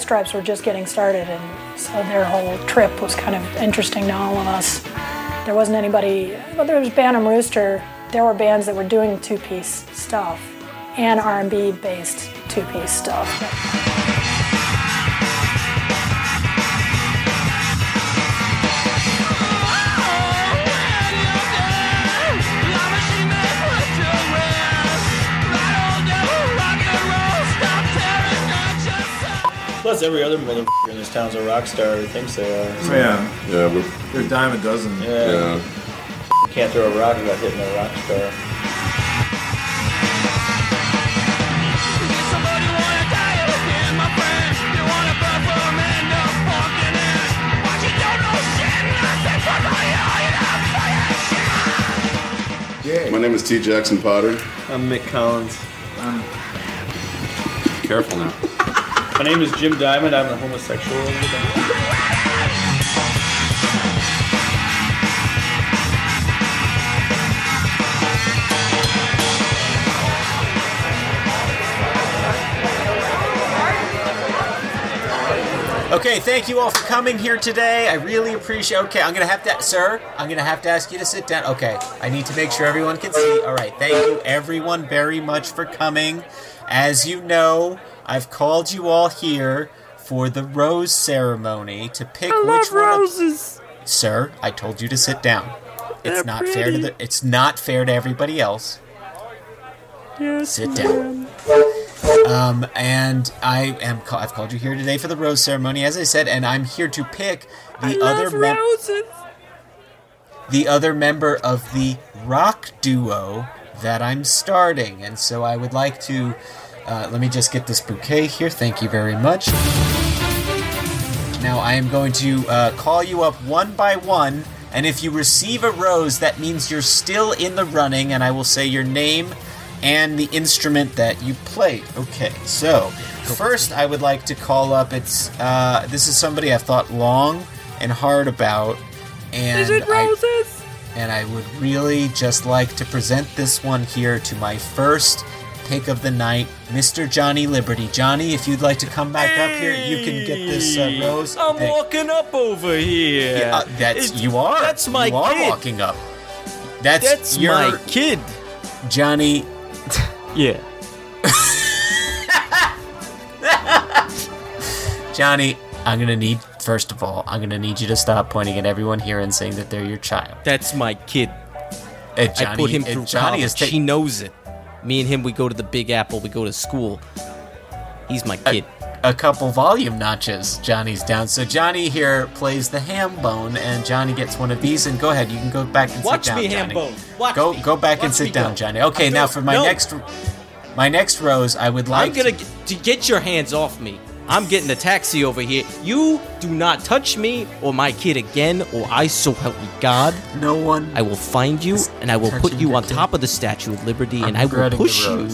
Stripes were just getting started, and so their whole trip was kind of interesting to all of us. There wasn't anybody, well, there was Bantam Rooster. There were bands that were doing two-piece stuff and R&B based two-piece stuff. Plus, every other motherfucker in this town's a rock star or thinks they are. So uh, Yeah, Yeah, but they're a dime a dozen. yeah. yeah. You can't throw a rock without hitting a rock star. My name is T. Jackson Potter. I'm Mick Collins. I'm. Careful now. My name is Jim Diamond. I'm the homosexual. Okay, thank you all for coming here today. I really appreciate. Okay, I'm gonna have to, sir. I'm gonna have to ask you to sit down. Okay, I need to make sure everyone can see. All right, thank you everyone very much for coming. As you know, I've called you all here for the rose ceremony to pick which one. Of, sir, I told you to sit down. It's not fair to the. It's not fair to everybody else. Yes, sit down. Um, and I am. ca- I've called you here today for the rose ceremony, as I said, and I'm here to pick the other mem- the other member of the rock duo that I'm starting. And so I would like to. Uh, let me just get this bouquet here. Thank you very much. Now I am going to uh, call you up one by one, and if you receive a rose, that means you're still in the running, and I will say your name and the instrument that you played. Okay, so first I would like to call up. It's uh, this is somebody I've thought long and hard about, and is it roses? and I would really just like to present this one here to my first pick of the night, Mr. Johnny Liberty. Johnny, if you'd like to come back up here, you can get this uh, rose. I'm Hey, walking up over here. yeah, uh, that's It's- you are. That's my you are kid. walking up. That's, That's your my kid. Johnny. Yeah. Johnny, I'm gonna need first of all, I'm gonna need you to stop pointing at everyone here and saying that they're your child. That's my kid. Uh, Johnny, I put him uh, through Johnny college. is ta- he knows it. Me and him, we go to the Big Apple. We go to school. He's my kid. a couple volume notches. Johnny's down. So Johnny here plays the ham bone, and Johnny gets one of these. And go ahead, you can go back and Watch sit down. me, ham bone. Watch go me. go back and sit down, go. Johnny. Okay, now for my no. next my next rose, I would like I'm gonna to, get, to get your hands off me. I'm getting a taxi over here. You do not touch me or my kid again, or I so help me God. no one. I will find you and I will put you on kid. top of the Statue of Liberty I'm and I will push you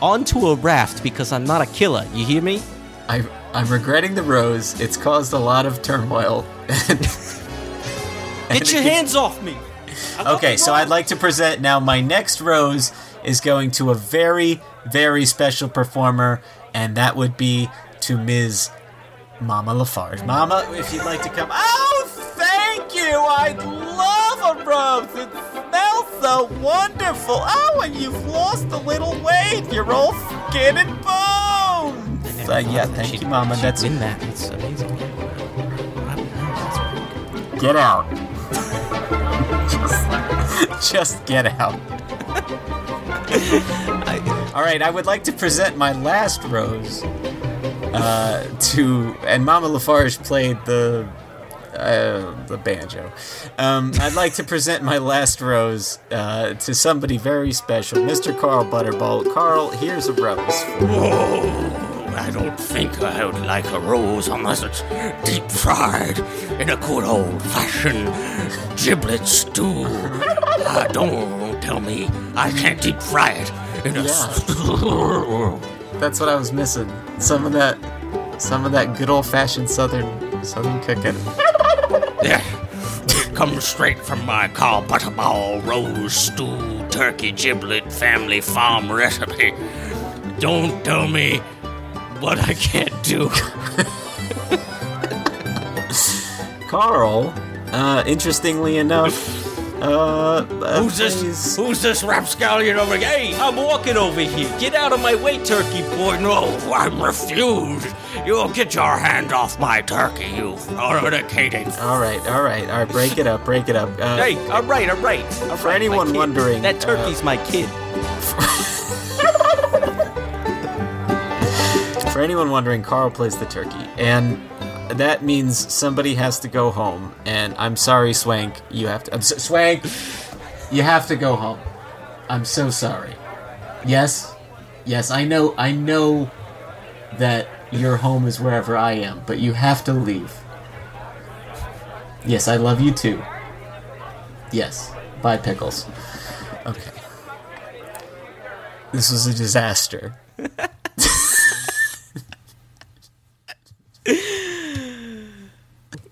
onto a raft because I'm not a killer. You hear me? I, I'm regretting the rose. It's caused a lot of turmoil. Get your hands off me. Okay, so. I'd like to present now my next rose is going to a very, very special performer, and that would be to Ms. Mama Lafarge. Mama, if you'd like to come. Oh, thank you! I'd love a rose! It smells so wonderful! Oh, and you've lost a little weight! You're all skin and bones! Uh, yeah, thank you, Mama. That's in that. It's amazing. Get out. just, just get out. All right, I would like to present my last rose. Uh, to and Mama Lafarge played the uh, the banjo. Um, I'd like to present my last rose uh, to somebody very special, Mr. Carl Butterball. Carl, here's a rose. Oh I don't think I would like a rose unless it's deep fried in a good old fashioned giblet stew. Ah, don't tell me I can't deep fry it in a Yeah. That's what I was missing. Some of that, some of that good old fashioned southern southern cooking. Yeah. It comes straight from my Carl Butterball rose stew turkey giblet family farm recipe. Don't tell me what I can't do. Carl, uh, interestingly enough, uh, uh, Who's this? Who's this rapscallion over here? Hey, I'm walking over here. Get out of my way, turkey boy. No, I refuse. You'll get your hand off my turkey, you fornicating. All right, all right, all right. Break it up, break it up. Uh, Hey, all right, all right. All For right, anyone wondering, that turkey's my kid. For anyone wondering, Carl plays the turkey, and that means somebody has to go home. And I'm sorry, Swank, you have to. I'm so, Swank, you have to go home. I'm so sorry. Yes, yes, I know, I know that your home is wherever I am, but you have to leave. Yes, I love you too. Yes, bye, pickles. Okay. This was a disaster.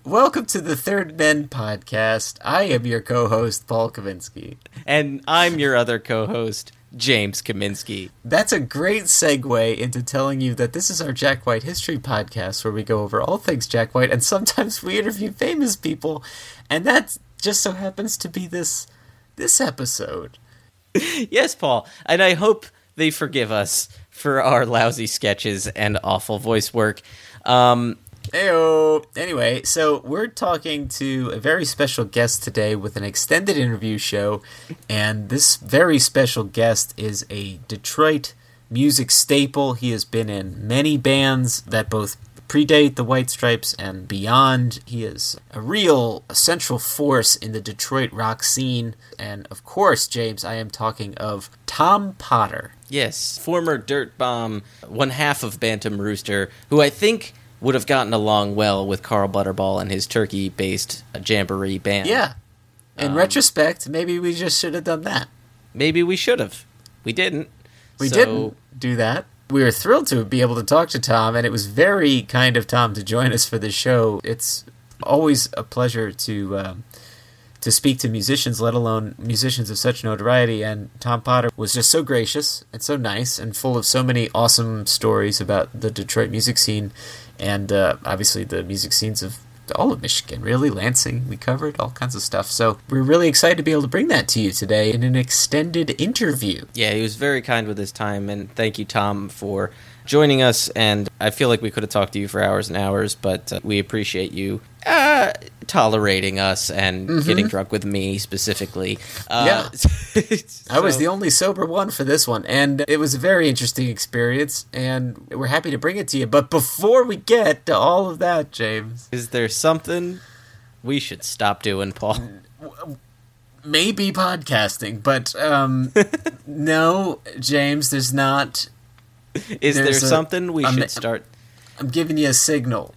Welcome to the Third Men podcast. I am your co-host Paul Kavinsky. And I'm your other co-host, James Kaminsky. That's a great segue into telling you that this is our Jack White history podcast where we go over all things Jack White and sometimes we interview famous people and that just so happens to be this this episode. Yes, Paul. And I hope they forgive us for our lousy sketches and awful voice work. Um, Heyo. Anyway, so we're talking to a very special guest today with an extended interview show, and this very special guest is a Detroit music staple. He has been in many bands that both predate the White Stripes and beyond. He is a real central force in the Detroit rock scene, and of course, James, I am talking of Tom Potter. yes, former Dirt Bomb, one half of Bantam Rooster, who I think would have gotten along well with Carl Butterball and his turkey-based uh, jamboree band. Yeah. In retrospect, maybe we just should have done that. Maybe we should have. We didn't. We So- didn't do that. We were thrilled to be able to talk to Tom, and it was very kind of Tom to join us for the show. It's always a pleasure to um, to speak to musicians, let alone musicians of such notoriety. And Tom Potter was just so gracious and so nice, and full of so many awesome stories about the Detroit music scene, and uh, obviously the music scenes of all of Michigan, really. Lansing, we covered all kinds of stuff. So we're really excited to be able to bring that to you today in an extended interview. Yeah, he was very kind with his time, and thank you, Tom, for joining us. And I feel like we could have talked to you for hours and hours, but uh, we appreciate you uh, tolerating us and getting drunk with me specifically. Uh, I was the only sober one for this one, and it was a very interesting experience, and we're happy to bring it to you. But before we get to all of that, James, Is there something we should stop doing, Paul? maybe podcasting, but um, no, James, there's not. Is there There's a- something we a ma- should start? I'm giving you a signal.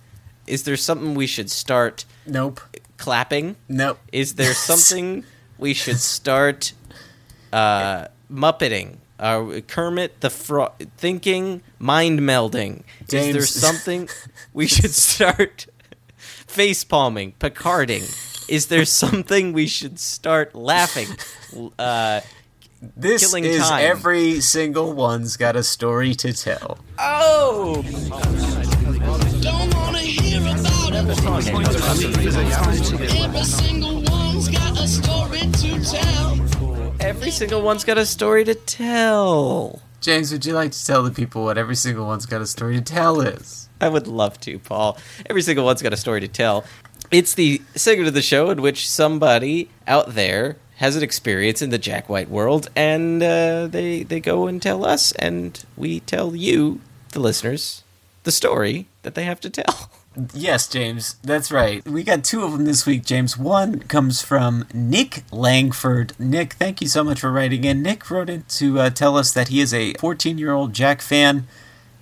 Is there something we should start Nope. clapping? Nope. Is there something we should start uh, muppeting? Uh, Kermit the Frog thinking, mind melding. Is there something we should start face palming, picarding? Is there something we should start laughing? Uh, This Killing is time. every single one's got a story to tell. oh, Every single one's got a story to tell. every single one's got a story to tell. James, would you like to tell the people what every single one's got a story to tell is? I would love to, Paul. Every single one's got a story to tell. It's the segment of the show in which somebody out there has an experience in the Jack White world, and uh, they they go and tell us, and we tell you, the listeners, the the story that they have to tell. Yes, James, that's right. We got two of them this week, James. One comes from Nick Langford. Nick, thank you so much for writing in. Nick wrote in to uh, tell us that he is a 14 year old Jack fan,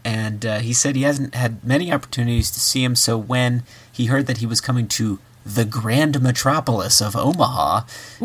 and uh, he said he hasn't had many opportunities to see him, so when he heard that he was coming to the grand metropolis of Omaha,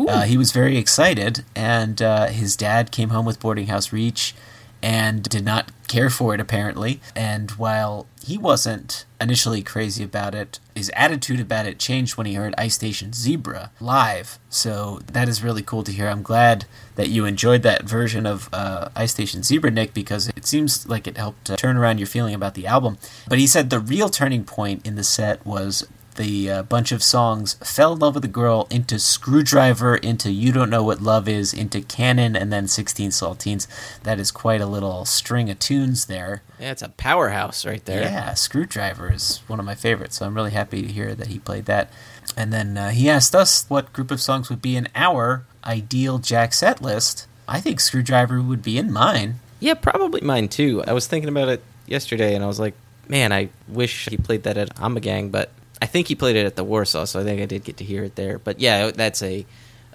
uh, he was very excited, and uh, his dad came home with Boarding House Reach and did not care for it apparently. And while he wasn't initially crazy about it, his attitude about it changed when he heard Ice Station Zebra live. So that is really cool to hear. I'm glad that you enjoyed that version of uh, Ice Station Zebra, Nick, because it seems like it helped uh, turn around your feeling about the album. But he said the real turning point in the set was the uh, bunch of songs fell in love with a girl into screwdriver into you don't know what love is into Cannon and then 16 saltines that is quite a little string of tunes there. Yeah, it's a powerhouse right there. yeah screwdriver is one of my favorites so i'm really happy to hear that he played that. And then uh, he asked us what group of songs would be in our ideal jack set list. I think screwdriver would be in mine. Yeah, probably mine too. I was thinking about it yesterday, and I was like, man, I wish he played that at Amagang, but I think he played it at the Warsaw, so I think I did get to hear it there. But yeah, that's a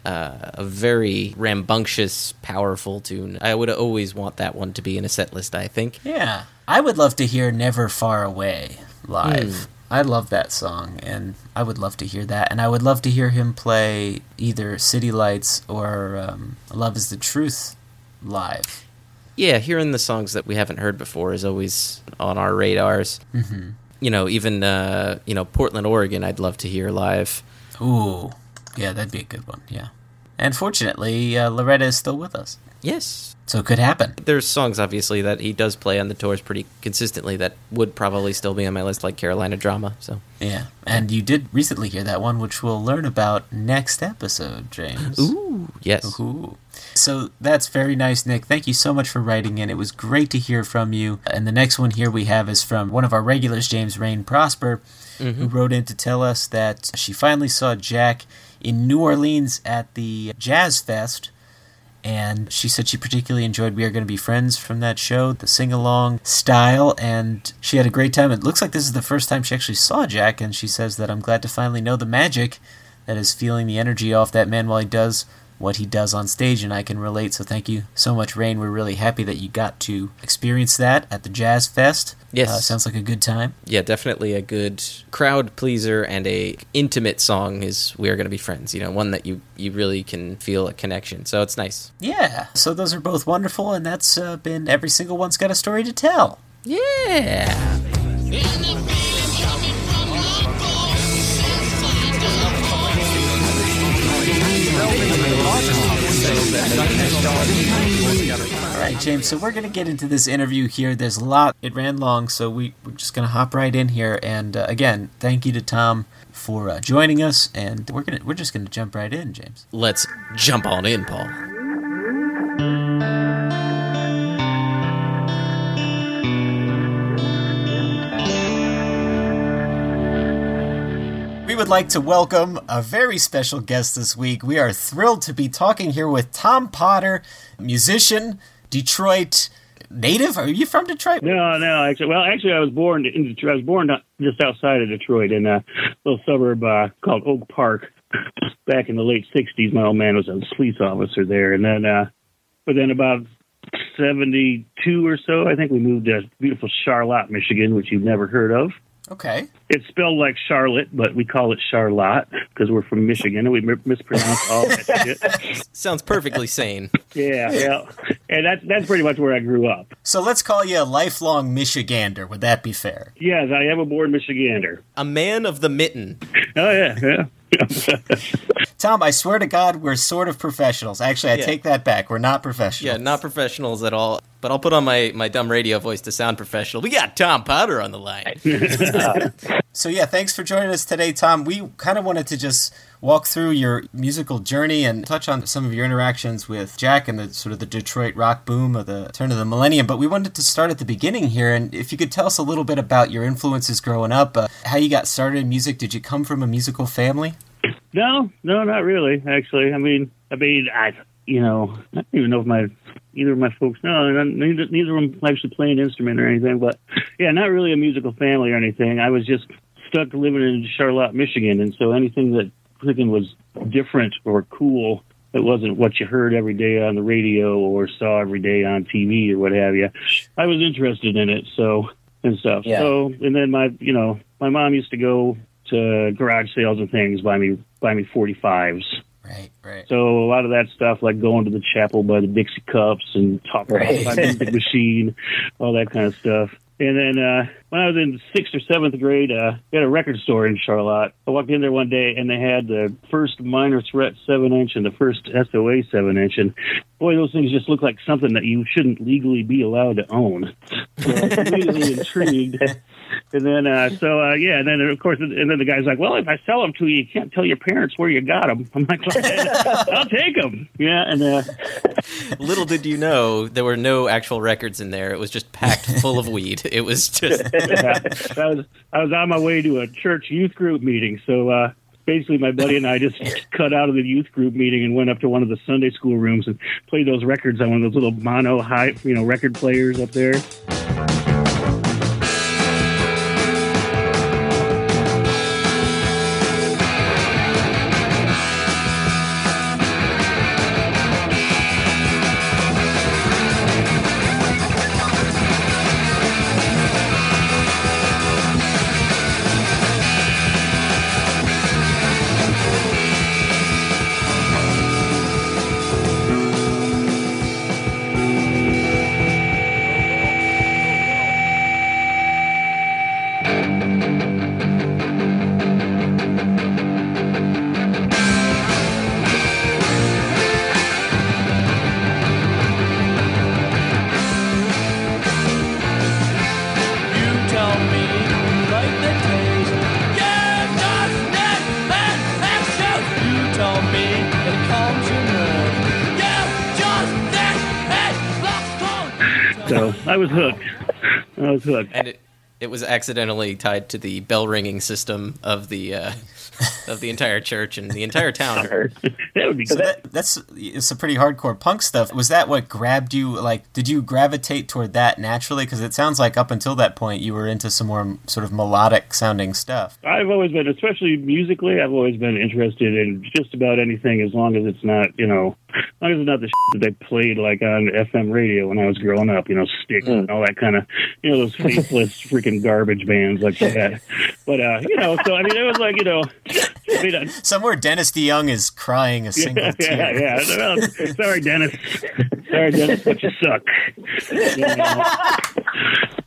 uh, a very rambunctious, powerful tune. I would always want that one to be in a set list. I think. Yeah. I would love to hear Never Far Away live. Hmm. I love that song, and I would love to hear that. And I would love to hear him play either City Lights or um, Love is the Truth live. Yeah, hearing the songs that we haven't heard before is always on our radars. Mm-hmm. You know, even uh, you know Portland, Oregon. I'd love to hear live. Ooh. Yeah, that'd be a good one. Yeah. And fortunately, uh, Loretta is still with us. Yes, So it could happen. there's songs obviously that he does play on the tours pretty consistently that would probably still be on my list, like Carolina Drama. So, Yeah. And you did recently hear that one, which we'll learn about next episode, James. ooh, yes, Ooh. So that's very nice, Nick. Thank you so much for writing in. It was great to hear from you. And the next one here we have is from one of our regulars, James Rain Prosper, who mm-hmm. wrote in to tell us that she finally saw Jack in New Orleans at the Jazz Fest. And she said she particularly enjoyed We Are Going to Be Friends from that show, the sing along style, and she had a great time. It looks like this is the first time she actually saw Jack, and she says that I'm glad to finally know the magic that is feeling the energy off that man while he does what he does on stage, and I can relate. So thank you so much, Rain. We're really happy that you got to experience that at the Jazz Fest. Yes. Uh, sounds like a good time. yeah, definitely a good crowd pleaser and a intimate song is "We Are Gonna Be Friends." You know, one that you you really can feel a connection. So it's nice. Yeah, so those are both wonderful, and that's uh, been every single one's got a story to tell. Yeah. All right, James. So we're gonna get into this interview here. There's a lot. It ran long, so we we're just gonna hop right in here. And uh, again, thank you to Tom for uh, joining us. And we're gonna we're just gonna jump right in, James. Let's jump on in, Paul. Would like to welcome a very special guest this week. We are thrilled to be talking here with Tom Potter, musician, Detroit native. Are you from Detroit? No, no. Actually, well, actually, I was born in Detroit. I was born just outside of Detroit in a little suburb uh, called Oak Park. Back in the late '60s, my old man was a police officer there, and then, uh, but then about '72 or so, I think we moved to beautiful Charlotte, Michigan, which you've never heard of. Okay. It's spelled like Charlotte, but we call it Charlotte because we're from Michigan and we mispronounce all that shit. Sounds perfectly sane. Yeah, yeah, and that's that's pretty much where I grew up. So let's call you a lifelong Michigander. Would that be fair? Yes, I am a born Michigander. A man of the mitten. Oh yeah, yeah. Tom, I swear to God, we're sort of professionals. Actually, I Yeah. take that back. We're not professionals. Yeah, not professionals at all. But I'll put on my, my dumb radio voice to sound professional. We got Tom Potter on the line. So yeah, thanks for joining us today, Tom. We kind of wanted to just walk through your musical journey and touch on some of your interactions with Jack and the sort of the Detroit rock boom of the turn of the millennium. But we wanted to start at the beginning here, and if you could tell us a little bit about your influences growing up, uh, how you got started in music. Did you come from a musical family? No, no, not really. Actually, I mean, I mean, I, you know, I don't even know if my either of my folks. No, neither, neither of them actually play an instrument or anything. But yeah, not really a musical family or anything. I was just stuck living in Charlotte, Michigan, and so anything that freaking was different or cool that wasn't what you heard every day on the radio or saw every day on TV or what have you, I was interested in it. So and stuff. Yeah. So and then my you know my mom used to go to garage sales and things buy me buy me forty fives. Right, right. So a lot of that stuff, like going to the chapel by the Dixie Cups and talking Right. about music machine, all that kind of stuff. And then uh, when I was in sixth or seventh grade, uh, we had a record store in Charlotte. I walked in there one day and they had the first Minor Threat seven inch and the first SOA seven inch, and boy, those things just look like something that you shouldn't legally be allowed to own. So I was immediately intrigued. And then, uh, so uh, yeah, and then of course, and then the guy's like, "Well, if I sell them to you, you can't tell your parents where you got them." I'm like, "I'll take them." Yeah, and uh, Little did you know, there were no actual records in there. It was just packed full of weed. It was just. yeah, I was I was on my way to a church youth group meeting, so uh, basically my buddy and I just cut out of the youth group meeting and went up to one of the Sunday school rooms and played those records on one of those little mono high, you know, record players up there. Hooked. And it, it was accidentally tied to the bell ringing system of the uh, of the entire church and the entire town. that would be So that, that's it's a pretty hardcore punk stuff. Was that what grabbed you? Like, did you gravitate toward that naturally? Because it sounds like up until that point you were into some more sort of melodic sounding stuff. I've always been, especially musically, I've always been interested in just about anything as long as it's not, you know, as long as it's not the shit that they played like on FM radio when I was growing up, you know, Styx and all that kind of, you know, those faceless freaking garbage bands like that. But, uh, you know, so I mean, it was like, you know, Mean, I- Somewhere Dennis DeYoung is crying a single yeah, tear. yeah, yeah. Well, sorry, Dennis. Sorry, Dennis, but you suck. You know?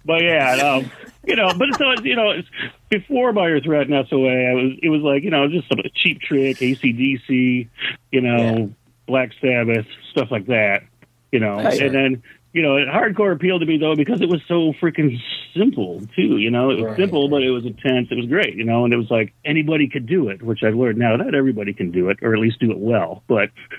But yeah, um, you know, but so it's, you know, it's before Minor Threat and SOA, I was it was like you know just some cheap trick, ACDC, you know, Black Sabbath, stuff like that. You know, Right. and then you know, hardcore appealed to me though because it was so freaking simple too. You know, it was Right. simple, but it was intense. It was great. You know, and it was like anybody could do it, which I've learned now. Not everybody can do it, or at least do it well. But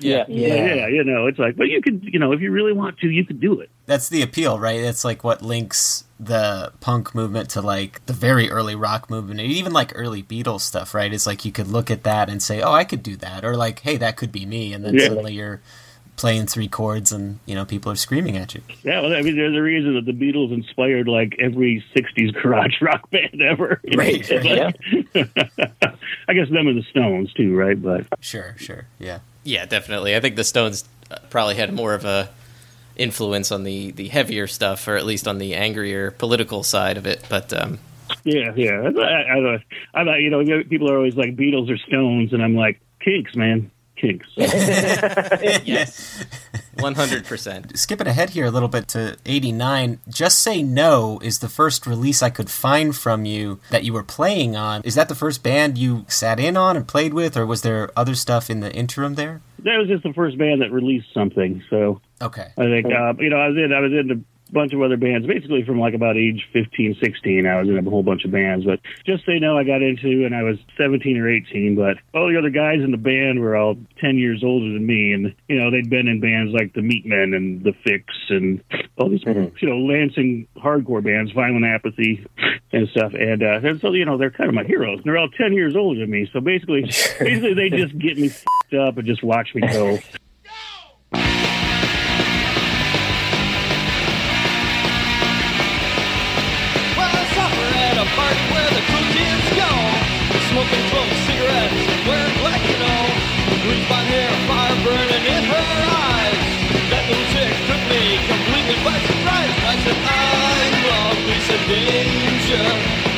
Yeah. yeah, yeah, you know, it's like, but you could, you know, if you really want to, you could do it. That's the appeal, right? It's like what links the punk movement to like the very early rock movement, and even like early Beatles stuff, right? It's like you could look at that and say, "Oh, I could do that," or like, "Hey, that could be me," and then Yeah. suddenly you're playing three chords, and you know people are screaming at you. Yeah, well, I mean, there's a reason that the Beatles inspired like every '60s garage rock band ever. you know? Right, yeah. I guess them and the Stones too, right? But Sure, sure, yeah. Yeah, definitely. I think the Stones uh, probably had more of a influence on the the heavier stuff, or at least on the angrier political side of it. But um, yeah, yeah. I, I, I, I you know, people are always like Beatles or Stones, and I'm like Kinks, man, Kinks. yes, one hundred percent. Skipping ahead here a little bit to 89, Just Say No is the first release I could find from you that you were playing on. Is that the first band you sat in on and played with, or was there other stuff in the interim there? that was just the first band that released something. So Okay. I think, uh, you know, I was in, I was in a bunch of other bands, basically from like about age 15, 16. I was in a whole bunch of bands, but just say no, I got into, and I was 17 or 18. But all the other guys in the band were all 10 years older than me, and you know, they'd been in bands like the Meatmen and the Fix and all these, you know, Lansing hardcore bands, Violent Apathy and stuff. And, uh, and so, you know, they're kind of my heroes. And they're all 10 years older than me, so basically, basically, they just get me up and just watch me go. smoking 12 cigarettes, wearing black, you know. Bleach blonde hair, fire burning in her eyes. That little chick took me completely by surprise. I said, I love Lisa Danger.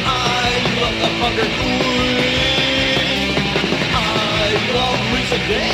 I love the hungry queen. I love Lisa Danger.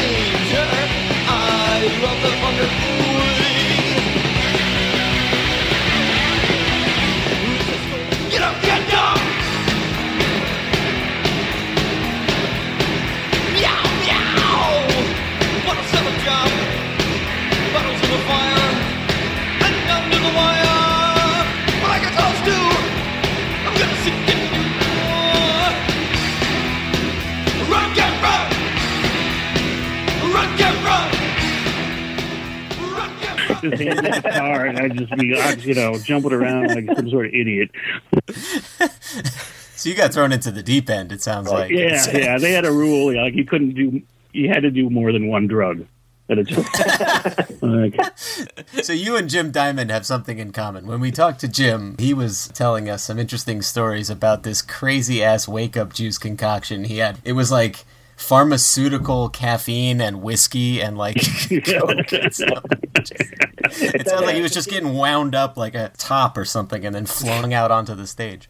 Just hand me the guitar, and I'd just be, I'd, you know, jumping around like some sort of idiot. So you got thrown into the deep end. It sounds like. Yeah, yeah. They had a rule, like you couldn't do, you had to do more than one drug at a time. like, So you and Jim Diamond have something in common. When we talked to Jim, he was telling us some interesting stories about this crazy ass wake up juice concoction he had. It was like pharmaceutical caffeine and whiskey and like coke and stuff. It sounds like he was just getting wound up like a top or something and then flung out onto the stage.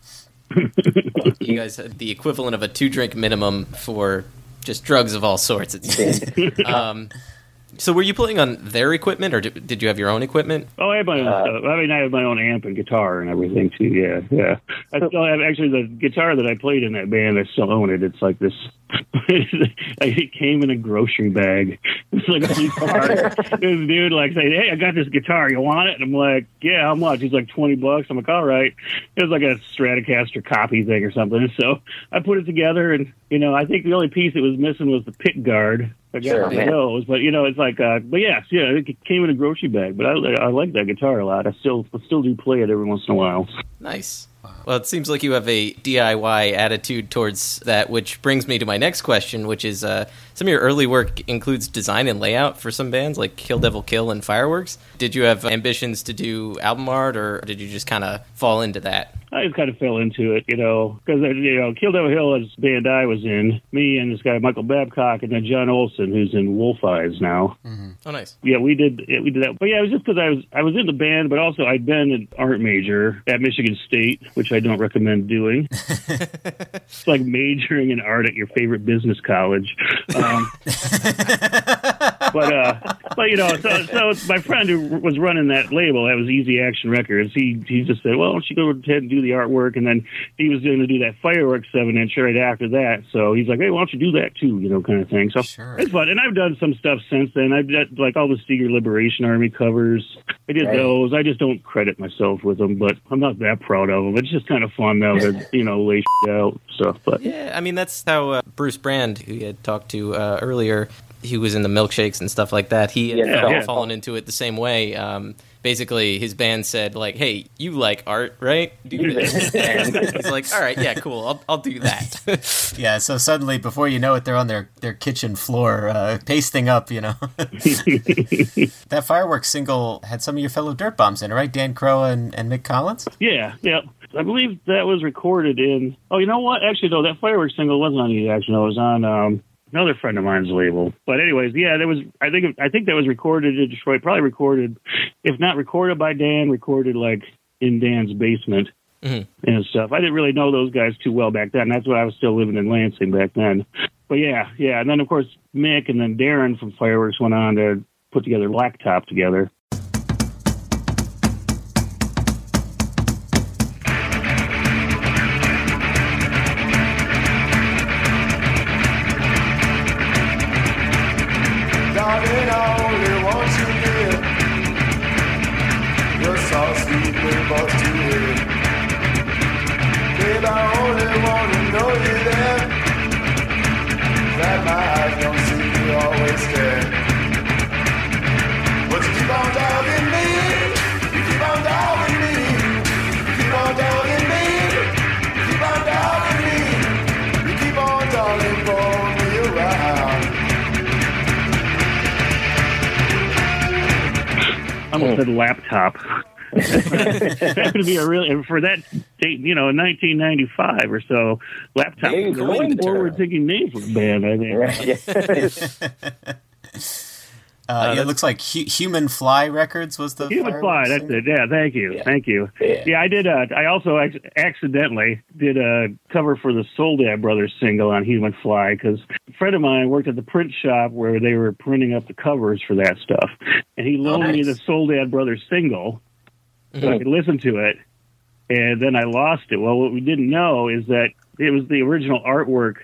You guys had the equivalent of a two drink minimum for just drugs of all sorts. It seems. um, so were you playing on their equipment, or did, did you have your own equipment? oh, I have my own uh, stuff. I mean, I have my own amp and guitar and everything too. Yeah, yeah. I still have actually the guitar that I played in that band. I still own it. It's like this. it came in a grocery bag. It's like a police car. this dude like saying, "Hey, I got this guitar. You want it?" And I'm like, "Yeah, how much?" He's like, 20 bucks." I'm like, "All right." It was like a Stratocaster copy thing or something. So I put it together, and you know, I think the only piece that was missing was the pick guard. I got Sure, one of those, but you know, it's like, uh, but yes, yeah, it came in a grocery bag. But I, I like that guitar a lot. I still, I still do play it every once in a while. Nice. Well, it seems like you have a DIY attitude towards that, which brings me to my next question, which is uh, some of your early work includes design and layout for some bands like Kill Devil Hill and Fireworks. Did you have ambitions to do album art, or did you just kind of fall into that? I just kind of fell into it, you know, because you know, Kill Devil Hill is the band I was in. Me and this guy Michael Babcock, and then John Olson, who's in Wolf Eyes now. Oh, nice. Yeah, we did yeah, we did that. But yeah, it was just because I was I was in the band, but also I'd been an art major at Michigan State, which I don't recommend doing. it's like majoring in art at your favorite business college. Um, but uh, but you know, so so my friend who was running that label, that was Easy Action Records. He he just said, well, why don't you go ahead and do the artwork? And then he was going to do that fireworks seven inch right after that. So he's like, hey, why don't you do that too? You know, kind of thing. So Sure. it's fun, and I've done some stuff since then. I've done like all the Seeger Liberation Army covers. I did Right. those. I just don't credit myself with them, but I'm not that proud of them. It's just kind of fun now to you know lay shit out stuff. But Yeah, I mean that's how uh, Bruce Brand, who you had talked to uh, earlier, he was in the milkshakes and stuff like that. He had Yeah, yeah. fallen into it the same way. Um, basically, his band said like, "Hey, you like art, right? Do this." and he's like, "All right, yeah, cool. I'll, I'll do that." Yeah, so suddenly, before you know it, they're on their, their kitchen floor, uh, pasting up, you know. that fireworks single had some of your fellow Dirt Bombs in it, right? Dan Crow and, and Mick Collins? Yeah, yeah. I believe that was recorded in. Oh, you know what? Actually, though, that fireworks single wasn't on Easy Action. It was on um, another friend of mine's label. But anyways, yeah, that was. I think. I think that was recorded in Detroit. Probably recorded, if not recorded by Dan, recorded like in Dan's basement Mhm. and stuff. I didn't really know those guys too well back then. That's why I was still living in Lansing back then. But yeah, yeah. And then of course Mick and then Darren from Fireworks went on to put together Blacktop together. Be a really for that date, you know, in 1995 or so. Laptop Big was a really winter. forward-thinking name for a band, I think. Right. Yeah. Uh, it looks like Hu- Human Fly Records was the Human fireworks Fly, that's single? it. Yeah, thank you, Yeah. thank you. Yeah. Yeah, I did. Uh, I also ac- accidentally did a cover for the Soledad Brothers single on Human Fly because a friend of mine worked at the print shop where they were printing up the covers for that stuff, and he loaned me nice. the Soledad Brothers single so I could mm-hmm. listen to it, and then I lost it. Well, what we didn't know is that it was the original artwork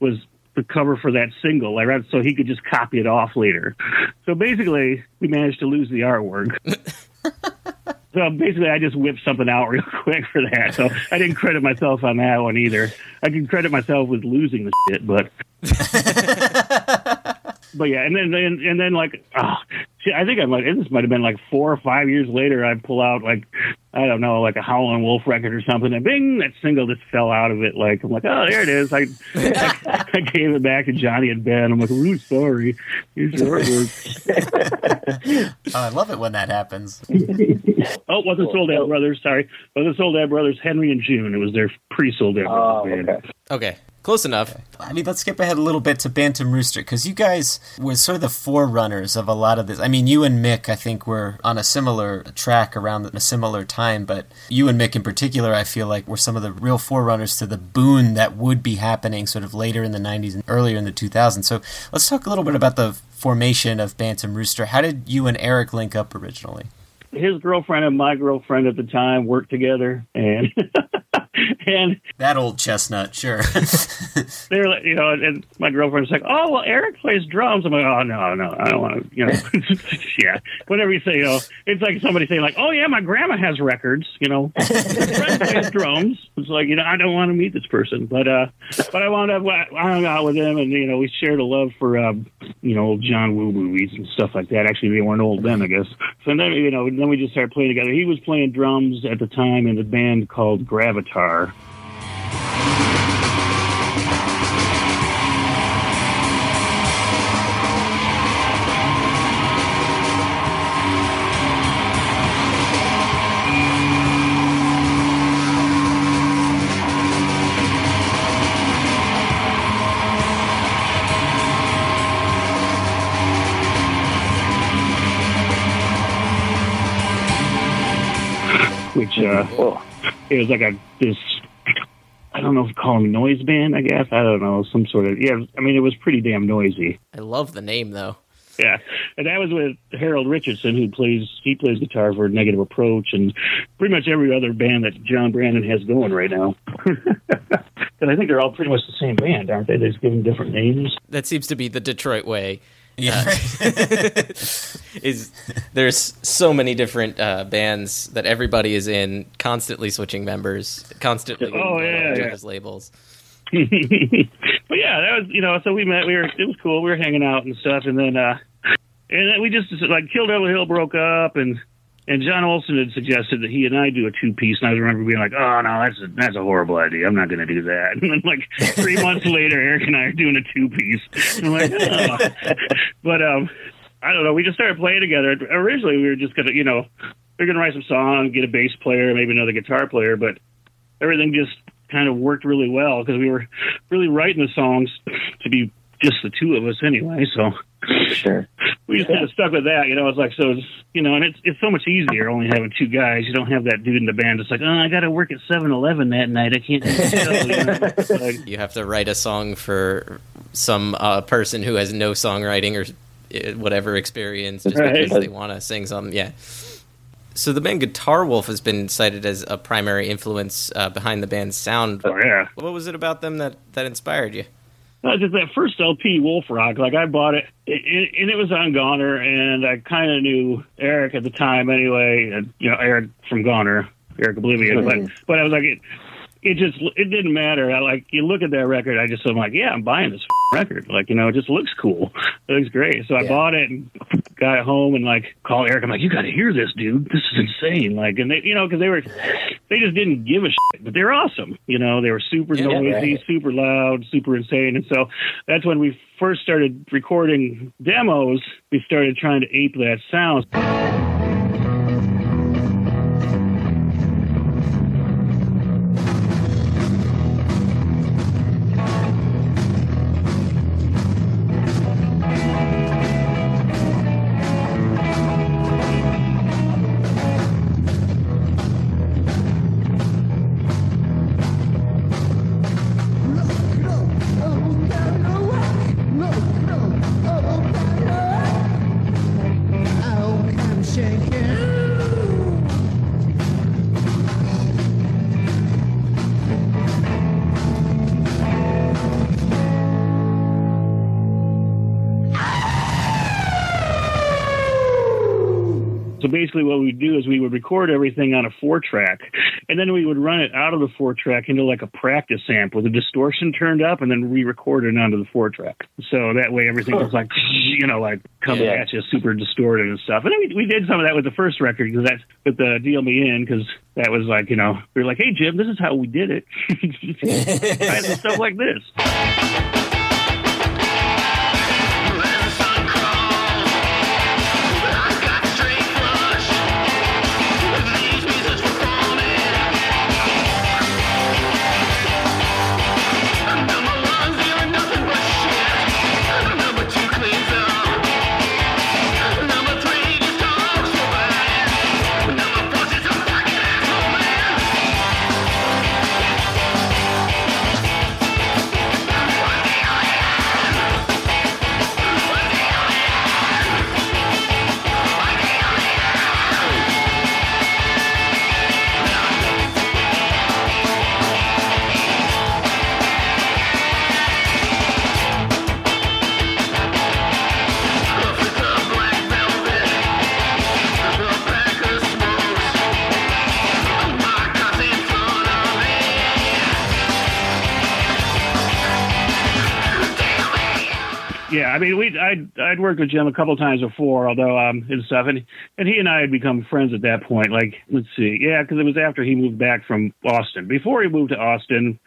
was the cover for that single. I read so he could just copy it off later. So basically, we managed to lose the artwork. So basically, I just whipped something out real quick for that. So I didn't credit myself on that one either. I can credit myself with losing the shit, but but yeah, and then and, and then like, oh, I think I'm like this might have been like four or five years later. I pull out like I don't know, like a Howlin' Wolf record or something, and bing, that single just fell out of it. Like I'm like, oh, there it is. I I, I gave it back to Johnny and Ben. I'm like, ooh, sorry, here's your artwork. Oh, I love it when that happens. Oh, it wasn't Soledad Brothers. Sorry, it wasn't Soledad Brothers. Henry and June. It was their pre-Soledad Brothers oh, band. Okay, close enough. I mean, let's skip ahead a little bit to Bantam Rooster because you guys were sort of the forerunners of a lot of this. I mean, you and Mick, I think, were on a similar track around a similar time, but you and Mick in particular, I feel like, were some of the real forerunners to the boon that would be happening sort of later in the 90s and earlier in the 2000s. So let's talk a little bit about the formation of Bantam Rooster. How did you and Eric link up originally? His girlfriend and my girlfriend at the time worked together, and and That old chestnut, sure. they were like, you know, and my girlfriend's like, "Oh, well, Eric plays drums." I'm like, "Oh no, no, I don't want to," you know. yeah, whenever you say, you know, it's like somebody saying, like, "Oh yeah, my grandma has records," you know. Friend plays drums. It's like, you know, I don't want to meet this person, but uh, but I wound up, I hung out with him, and you know, we shared a love for, um, you know, old John Woo movies and stuff like that. Actually, they weren't old then, I guess. So then, you know, then we just started playing together. He was playing drums at the time in a band called Gravitar. Which uh, it was like a this. I don't know if you call them noise band. I guess I don't know some sort of yeah. I mean, it was pretty damn noisy. I love the name though. Yeah, and that was with Harold Richardson, who plays he plays guitar for Negative Approach and pretty much every other band that John Brannon has going right now. and I think they're all pretty much the same band, aren't they? They just give them different names. That seems to be the Detroit way. Yeah. is there's so many different uh, bands that everybody is in, constantly switching members, constantly Oh, yeah, yeah. labels. but yeah, that was you know. So we met. We were it was cool. We were hanging out and stuff, and then uh, and then we just like Kill Devil Hill broke up, and and John Olson had suggested that he and I do a two piece, and I remember being like, oh no, that's a, that's a horrible idea. I'm not going to do that. And then like three months later, Eric and I are doing a two piece. I'm like, oh. but um, I don't know. We just started playing together. Originally, we were just gonna, you know, we are gonna write some songs, get a bass player, maybe another guitar player, but everything just kind of worked really well because we were really writing the songs to be just the two of us anyway. So Sure. we just kind of stuck with that, you know. It's like so, you know, and it's it's so much easier only having two guys. You don't have that dude in the band. It's like, oh, I got to work at Seven Eleven that night. I can't. Do the show," you know? Like, You have to write a song for some uh, person who has no songwriting or uh, whatever experience, just Right. because they want to sing something. Yeah. So the band Guitar Wolf has been cited as a primary influence uh, behind the band's sound. oh yeah. What was it about them that, that inspired you? Uh, just that first LP, Wolf Rock. Like I bought it, it and it was on Goner, and I kind of knew Eric at the time anyway. And, you know, Eric from Goner, Eric Oblivion. But but I was like, it, just it didn't matter. I like you look at that record. I just I'm like, yeah, I'm buying this record. Like you know, it just looks cool. It looks great. So I bought it and got home and like called Eric. I'm like, you got to hear this, dude. This is insane. Like, and they, you know, because they were, they just didn't give a shit, but they're awesome. You know, they were super Yeah, noisy, right. super loud, super insane. And so that's when we first started recording demos. We started trying to ape that sound. Basically, what we'd do is we would record everything on a four track, and then we would run it out of the four track into like a practice amp with the distortion turned up, and then re-record it onto the four track. So that way, everything was like you know like coming Yeah. at you super distorted and stuff. And we, we did some of that with the first record because that's with the Deal Me In because that was like you know we were like, hey Jim, this is how we did it. Some stuff like this. Mean, we I'd I'd worked with Jim a couple times before, although um and stuff, and and he and I had become friends at that point. Like, let's see, yeah, because it was after he moved back from Austin. Before he moved to Austin,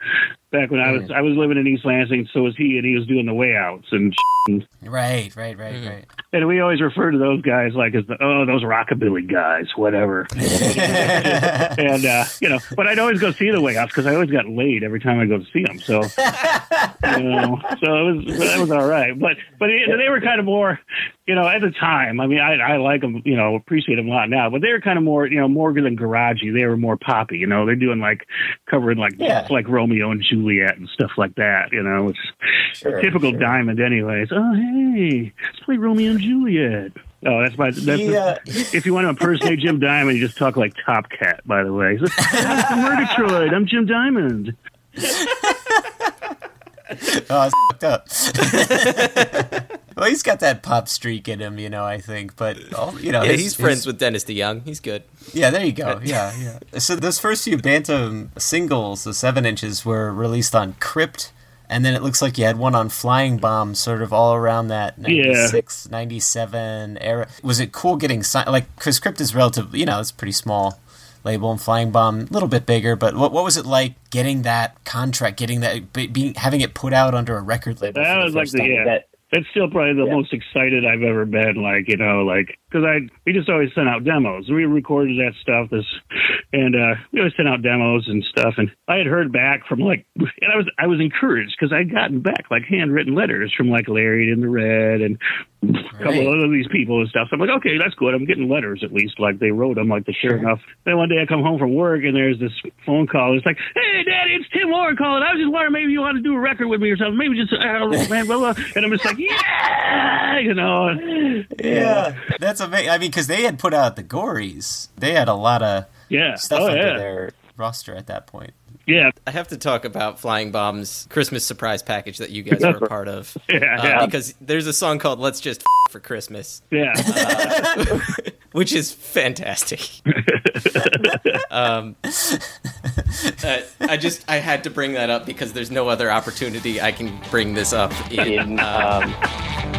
back when I was I was living in East Lansing, so was he, and he was doing the way outs and. and Right, right, right, right. and we always refer to those guys like as the oh those rockabilly guys, whatever. and uh, you know, but I'd always go see the way outs because I always got laid every time I go to see them. So you know, so it was that was all right. But but it, they were kind of more, you know, at the time. I mean, I I like them, you know, appreciate them a lot now. But they were kind of more, you know, more than garagey. They were more poppy. You know, they're doing like covering like Yeah. like Romeo and Juliet and stuff like that. You know, it's Sure, typical sure. Diamond, anyways. Oh hey, let's play Romeo and Juliet. Oh, that's my. That's Yeah. Uh, if you want to impersonate Jim Diamond, you just talk like Top Cat. By the way, I'm from Murgatroyd. I'm Jim Diamond. Oh, it's fucked up. well, he's got that pop streak in him, you know. I think, but all, you know, yeah, his- he's friends his- with Dennis DeYoung. He's good. Yeah, there you go. Yeah, yeah. So those first few Bantam singles, the seven inches, were released on Crypt, and then it looks like you had one on Flying Bomb, sort of all around that 96, 97 era. Was it cool getting signed? Like, because Crypt is relatively, you know, it's pretty small label, and Flying Bomb a little bit bigger. But what what was it like getting that contract, getting that, being having it put out under a record label? That was like the time? yeah. That's still probably the Yeah. most excited I've ever been. Like you know, like because I we just always sent out demos. We recorded that stuff. This and uh we always sent out demos and stuff. And I had heard back from like, and I was I was encouraged because I'd gotten back like handwritten letters from like Larry in the Red and a couple Right. of these people and stuff. So I'm like, okay, that's good. I'm getting letters at least. Like they wrote them. Like they sure enough. Then one day I come home from work and there's this phone call. It's like, hey, Daddy, it's Tim Warren calling. I was just wondering maybe you want to do a record with me or something. Maybe just I don't know, man, blah, blah. And I'm just like, yeah, you know. Yeah, that's amazing. I mean, because they had put out the Gories, they had a lot of Yeah. stuff oh under yeah. their roster at that point. Yeah. I have to talk about Flying Bomb's Christmas surprise package that you guys were a part of. Yeah, Uh, yeah. Because there's a song called Let's Just F- for Christmas, Yeah. which is fantastic. um, uh, I just I had to bring that up because there's no other opportunity I can bring this up in. In, uh, um,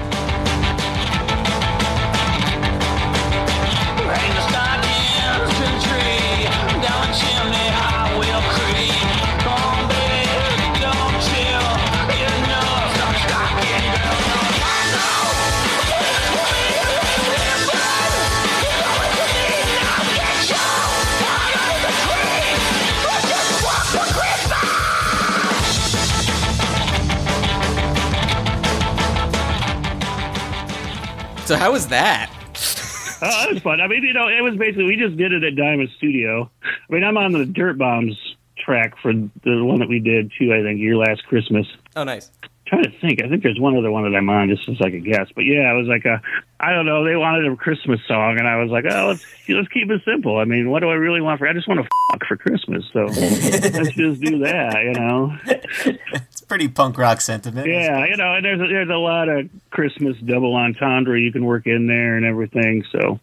so how was that? Oh, that was fun. I mean, you know, it was basically we just did it at Diamond Studio. I mean, I'm on the Dirt Bombs track for the one that we did too. I think your last Christmas. Oh, nice. Trying to think. I think there's one other one that I'm on, just as like a guess. But yeah, it was like a, I don't know. They wanted a Christmas song, and I was like, oh, let's let's keep it simple. I mean, what do I really want for? I just want to fuck for Christmas. So let's just do that, you know. It's pretty punk rock sentiment. Yeah, you know, and there's a, there's a lot of Christmas double entendre you can work in there and everything. So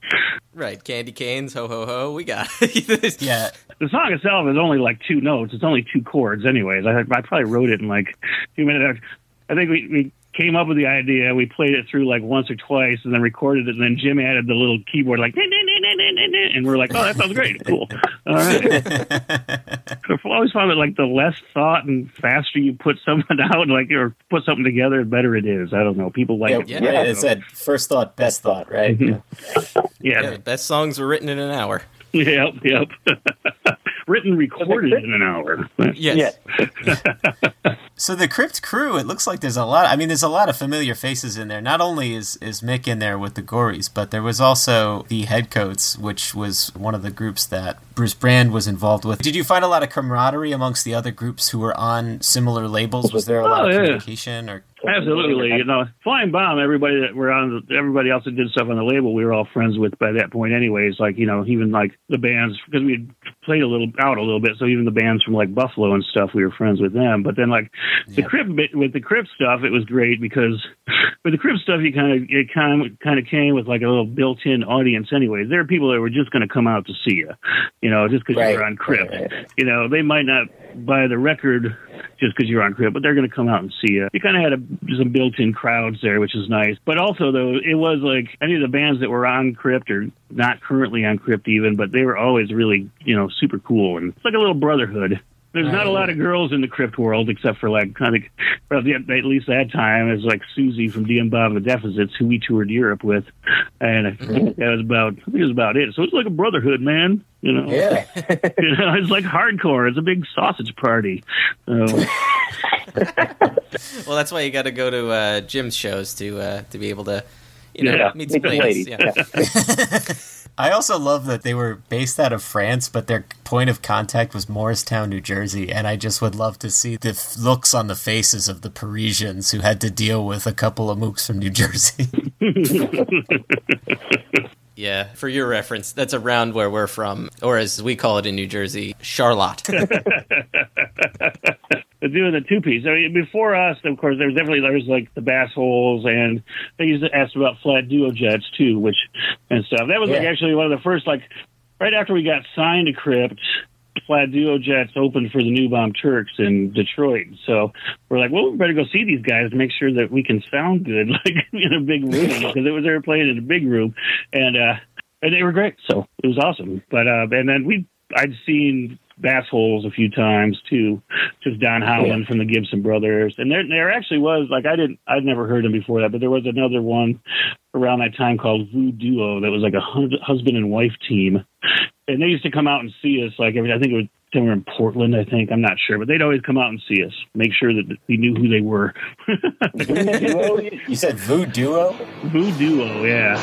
Right, candy canes, ho ho ho. We got it. yeah. The song itself is only like two notes. It's only two chords, anyways. I, I probably wrote it in like two minutes. I think we, we came up with the idea. We played it through like once or twice, and then recorded it. And then Jim added the little keyboard, like, "Nah, nah, nah, nah, nah, nah, nah," and we're like, "Oh, that sounds great, cool." All right. I've always found that like the less thought and faster you put someone out, like or put something together, the better it is. I don't know. People like Yeah, it. yeah, it said first thought, best thought, right? Mm-hmm. Yeah. Yeah, the best songs were written in an hour. Yep, yep. Written, recorded in an hour. Yes. So the Crypt crew, it looks like there's a lot. I mean, there's a lot of familiar faces in there. Not only is is Mick in there with the Gories, but there was also the Headcoats, which was one of the groups that Bruce Brand was involved with. Did you find a lot of camaraderie amongst the other groups who were on similar labels? Was there a lot Oh, of yeah. communication? Or Absolutely, you know, Flying Bomb. Everybody that were on, everybody else that did stuff on the label, we were all friends with by that point, anyways. Like you know, even like the bands because we had played a little out a little bit, so even the bands from like Buffalo and stuff, we were friends with them. But then like the Crypt bit with the Crypt stuff, it was great because with the Crypt stuff, you kind of it kind of kind of came with like a little built-in audience, anyways. There are people that were just going to come out to see you, you know, just because Right, you're on Crypt. You know, they might not buy the record just because you're on Crypt, but they're going to come out and see you. You kind of had a, some built-in crowds there, which is nice. But also, though, it was like any of the bands that were on Crypt or not currently on Crypt even, but they were always really, you know, super cool. And it's like a little brotherhood. There's not a lot of girls in the Crypt world except for like kind of, well, the- at least that time, is like Susie from DM Bob and the Deficits, who we toured Europe with, and I think that was about, I think it was about it. So it's like a brotherhood, man. You know, Yeah. you know, it's like hardcore. It's a big sausage party. So, Well, that's why you got to go to uh, Jim's shows to uh, to be able to, you know, Yeah. meet some Meet ladies. ladies, Yeah. I also love that they were based out of France, but their point of contact was Morristown, New Jersey, and I just would love to see the f- looks on the faces of the Parisians who had to deal with a couple of mooks from New Jersey. Yeah, for your reference, that's around where we're from, or as we call it in New Jersey, Charlotte. Doing the two piece. I mean, before us, of course, there was definitely there was like the Bassholes, and they used to ask about flat duo jets too, which and stuff. That was like actually one of the first like right after we got signed to Crypt. Flat duo jets opened for the New Bomb Turks in Detroit, so we're like, well, we better go see these guys to make sure that we can sound good, like in a big room, because it was they were playing in a big room, and uh, and they were great, so it was awesome. But uh, and then we, I'd seen Bassholes a few times too, just Don Howland from the Gibson Brothers, and there there actually was like I didn't I'd never heard him before that, but there was another one around that time called Voo Duo that was like a husband and wife team, and they used to come out and see us like every I think it was somewhere in Portland I think I'm not sure, but they'd always come out and see us, make sure that we knew who they were. You said Voo Duo? Voo Duo, yeah.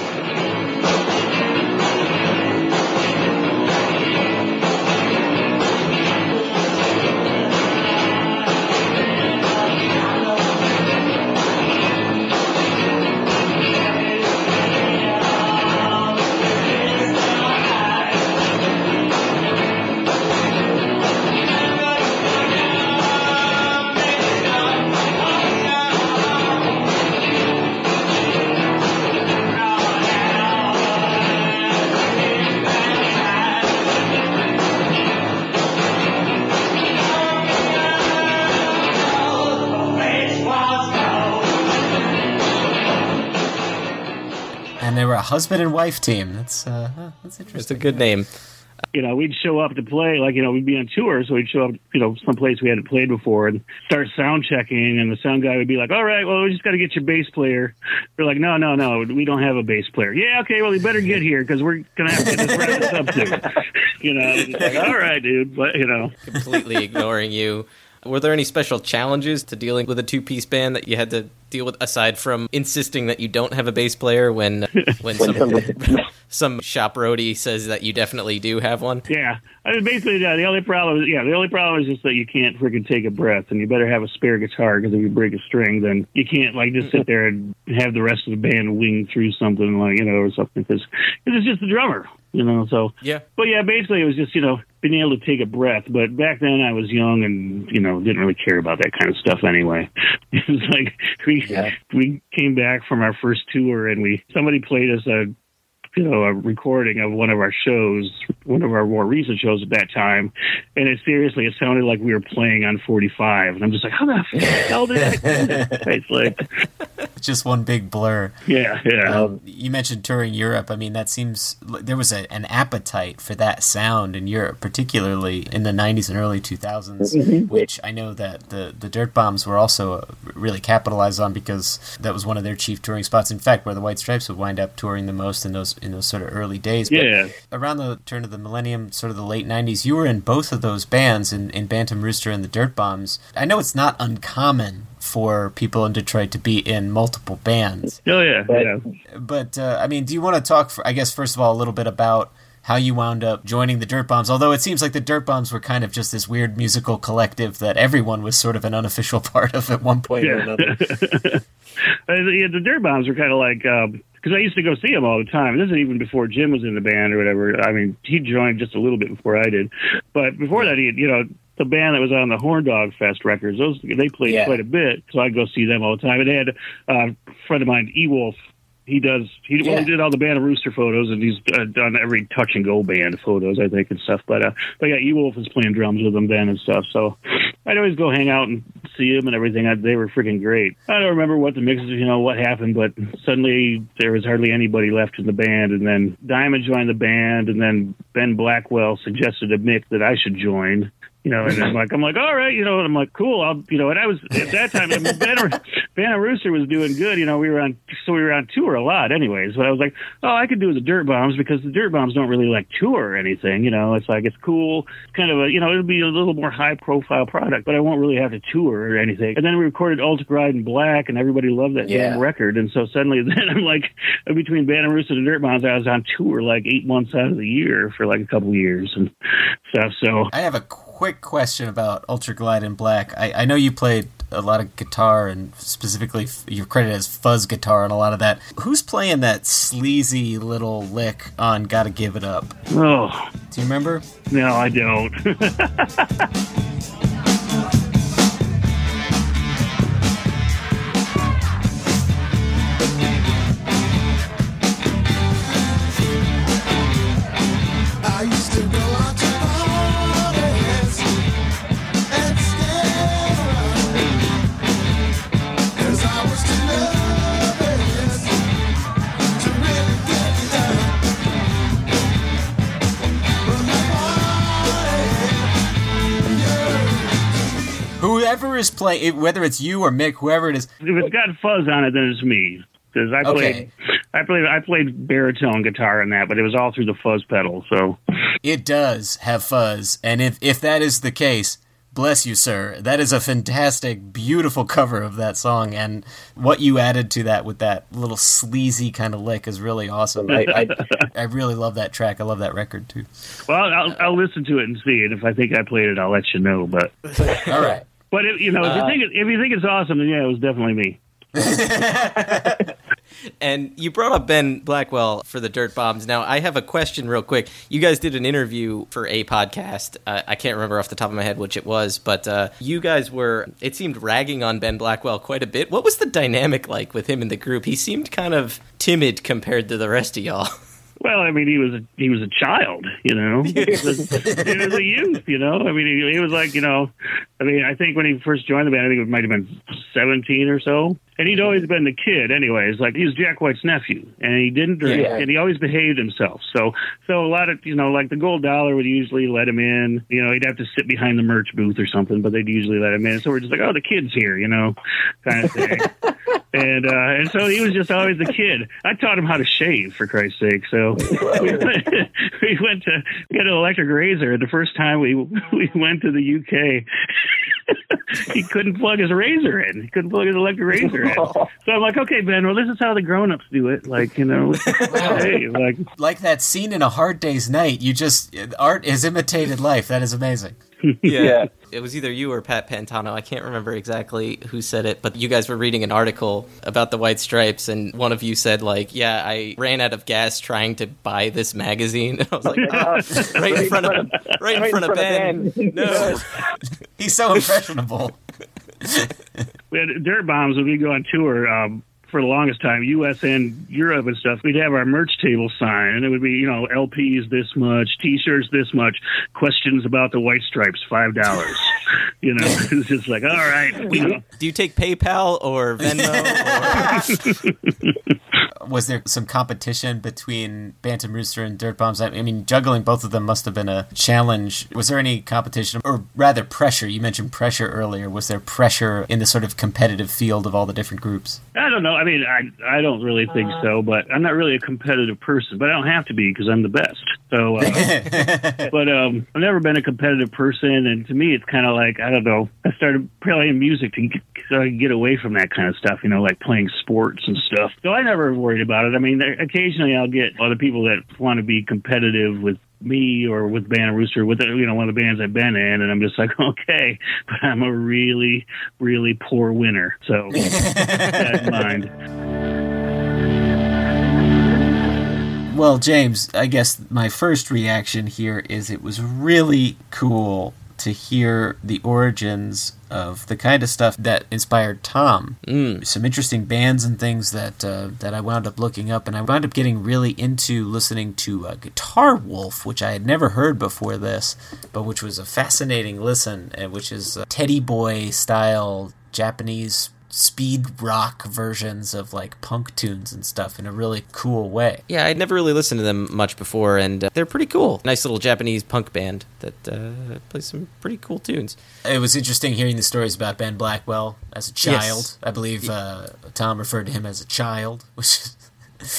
They were a husband and wife team. That's uh, that's interesting. It's a good name. you know, we'd show up to play, like, you know, we'd be on tour, so we'd show up, you know, someplace we hadn't played before and start sound checking, and the sound guy would be like, all right, well, we just got to get your bass player. We're like, no, no, no, we don't have a bass player. Yeah, okay, well, you better get here because we're going to have to just wrap this up soon. You know, like, all right, dude, but, you know. Completely ignoring you. Were there any special challenges to dealing with a two-piece band that you had to deal with aside from insisting that you don't have a bass player when when some some shop roadie says that you definitely do have one? Yeah, I mean, basically, yeah, the only problem is, yeah, the only problem is just that you can't freaking take a breath, and you better have a spare guitar because if you break a string, then you can't like just sit there and have the rest of the band wing through something like you know or something because it's just the drummer, you know. So Yeah. but yeah, basically it was just you know being able to take a breath. But back then I was young and you know didn't really care about that kind of stuff anyway. It was like we we came back from our first tour and we somebody played us a you know, a recording of one of our shows, one of our more recent shows at that time, and it seriously, it sounded like we were playing on 45, and I'm just like, how the hell did that? It's like, Just one big blur. yeah, yeah. Um, you mentioned touring Europe. I mean, that seems there was a, an appetite for that sound in Europe, particularly in the '90s and early 2000s, Mhm. which I know that the the Dirt Bombs were also uh, really capitalized on because that was one of their chief touring spots. In fact, where the White Stripes would wind up touring the most in those in those sort of early days. But Yeah. around the turn of the millennium, sort of the late '90s, you were in both of those bands in, in Bantam Rooster and the Dirt Bombs. I know it's not uncommon for people in Detroit to be in multiple bands. Oh yeah, yeah. But uh, I mean, do you want to talk? For, I guess first of all, a little bit about how you wound up joining the Dirt Bombs. Although it seems like the Dirt Bombs were kind of just this weird musical collective that everyone was sort of an unofficial part of at one point or another. Yeah, the Dirt Bombs were kind of like because I used to go see them all the time. This is even before Jim was in the band or whatever. I mean, he joined just a little bit before I did, but before that, he you know. The band that was on the Horndog Fest records, those they played Yeah. quite a bit, so I'd go see them all the time. And they had uh, a friend of mine, Ewolf. He does. He, well, he did all the Bantam Rooster photos, and he's uh, done every touch and go band photos, I think, and stuff. But uh, but yeah, Ewolf was playing drums with them then and stuff. So I'd always go hang out and see them and everything. I, they were freaking great. I don't remember what the mixes, you know, what happened, but suddenly there was hardly anybody left in the band. And then Diamond joined the band, and then Ben Blackwell suggested to Mick that I should join. You know, and I'm like, I'm like, all right, you know, and I'm like, cool, I'll, you know, and I was at that time, I mean, Ben and Rooster was doing good. You know, we were on, so we were on tour a lot, anyways. But I was like, oh, I could do the Dirt Bombs because the Dirt Bombs don't really like tour or anything. You know, it's like it's cool, it's kind of a, you know, it'll be a little more high profile product, but I won't really have to tour or anything. And then we recorded Ultraglide in Black, and everybody loved that Yeah. damn record. And so suddenly, then I'm like, between and Rooster and Dirt Bombs, I was on tour like eight months out of the year for like a couple years and stuff. So I have a quick question about Ultra Glide in Black. I, I know you played a lot of guitar and specifically you're credited as fuzz guitar and a lot of that. Who's playing that sleazy little lick on "Gotta Give It Up"? Oh, Do you remember? no, I don't. Whoever is playing, whether it's you or Mick, whoever it is. if it's got fuzz on it, then it's me. Because I played, Okay. I played, I played baritone guitar in that, but it was all through the fuzz pedal. So It does have fuzz, and if if that is the case, bless you, sir. That is a fantastic, beautiful cover of that song, and what you added to that with that little sleazy kind of lick is really awesome. I, I, I really love that track. I love that record too. well, I'll, I'll listen to it and see it. If I think I played it, I'll let you know. But All right. But if, you know, if Uh, you think it, if you think it's awesome, then yeah, it was definitely me. And you brought up Ben Blackwell for the Dirt Bombs. Now, I have a question real quick. You guys did an interview for a podcast. Uh, I can't remember off the top of my head which it was, but uh, you guys were, it seemed, ragging on Ben Blackwell quite a bit. What was the dynamic like with him in the group? He seemed kind of timid compared to the rest of y'all. Well, I mean, he was a, he was a child, you know. he, was, was a youth, you know. I mean, he, he was like, you know, I mean, I think when he first joined the band, I think it might have been seventeen or so, and he'd always been the kid, anyways. Like he was Jack White's nephew, and he didn't drink, Yeah. and he always behaved himself. So, so a lot of, you know, like the Gold Dollar would usually let him in. You know, he'd have to sit behind the merch booth or something, but they'd usually let him in. So we're just like, oh, the kid's here, you know, kind of thing. and uh, and so he was just always the kid. I taught him how to shave, for Christ's sake. So we went, we went to get an electric razor. The first time we we went to the UK, he couldn't plug his razor in. He couldn't plug his electric razor in. So I'm like, okay, Ben. Well, this is how the grown-ups do it. Like you know, hey, like Like that scene in A Hard Day's Night. You just art is imitated life. That is amazing. Yeah. It was either you or Pat Pantano. I can't remember exactly who said it, but you guys were reading an article about the White Stripes, and one of you said, like, yeah, I ran out of gas trying to buy this magazine. And I was like, oh, right in front of, right in front of Ben. No. He's so impressionable. we had dirt bombs when we go on tour. Um, for the longest time, U.S. and Europe and stuff, we'd have our merch table sign, and it would be, you know, LPs this much, T-shirts this much, questions about the White Stripes five dollars. you know, it's just like, all right, you know. Do you take PayPal or Venmo? Was there some competition between Bantam Rooster and Dirt Bombs? I I mean, juggling both of them must have been a challenge. Was there any competition, or rather pressure? You mentioned pressure earlier. Was there pressure in the sort of competitive field of all the different groups? I don't know. I mean, I I don't really think so, but I'm not really a competitive person. But I don't have to be because I'm the best. So, uh, but um, I've never been a competitive person, and to me, it's kind of like I don't know. I started playing music to get, so I could get away from that kind of stuff, you know, like playing sports and stuff. So I never worried about it. I mean, occasionally I'll get other people that want to be competitive with me or with Bantam Rooster, with you know one of the bands I've been in, and I'm just like, okay, but I'm a really, really poor winner. So keep that in mind. Well, James, I guess my first reaction here is it was really cool to hear the origins of the kind of stuff that inspired Tom. Mm. Some interesting bands and things that uh, that I wound up looking up, and I wound up getting really into listening to uh, Guitar Wolf, which I had never heard before this, but which was a fascinating listen, uh, which is uh, Teddy Boy style Japanese speed rock versions of like punk tunes and stuff in a really cool way. yeah, I'd never really listened to them much before, and uh, they're pretty cool. Nice little Japanese punk band that uh, plays some pretty cool tunes. It was interesting hearing the stories about Ben Blackwell as a child. Yes. I believe uh, Tom referred to him as a child, which is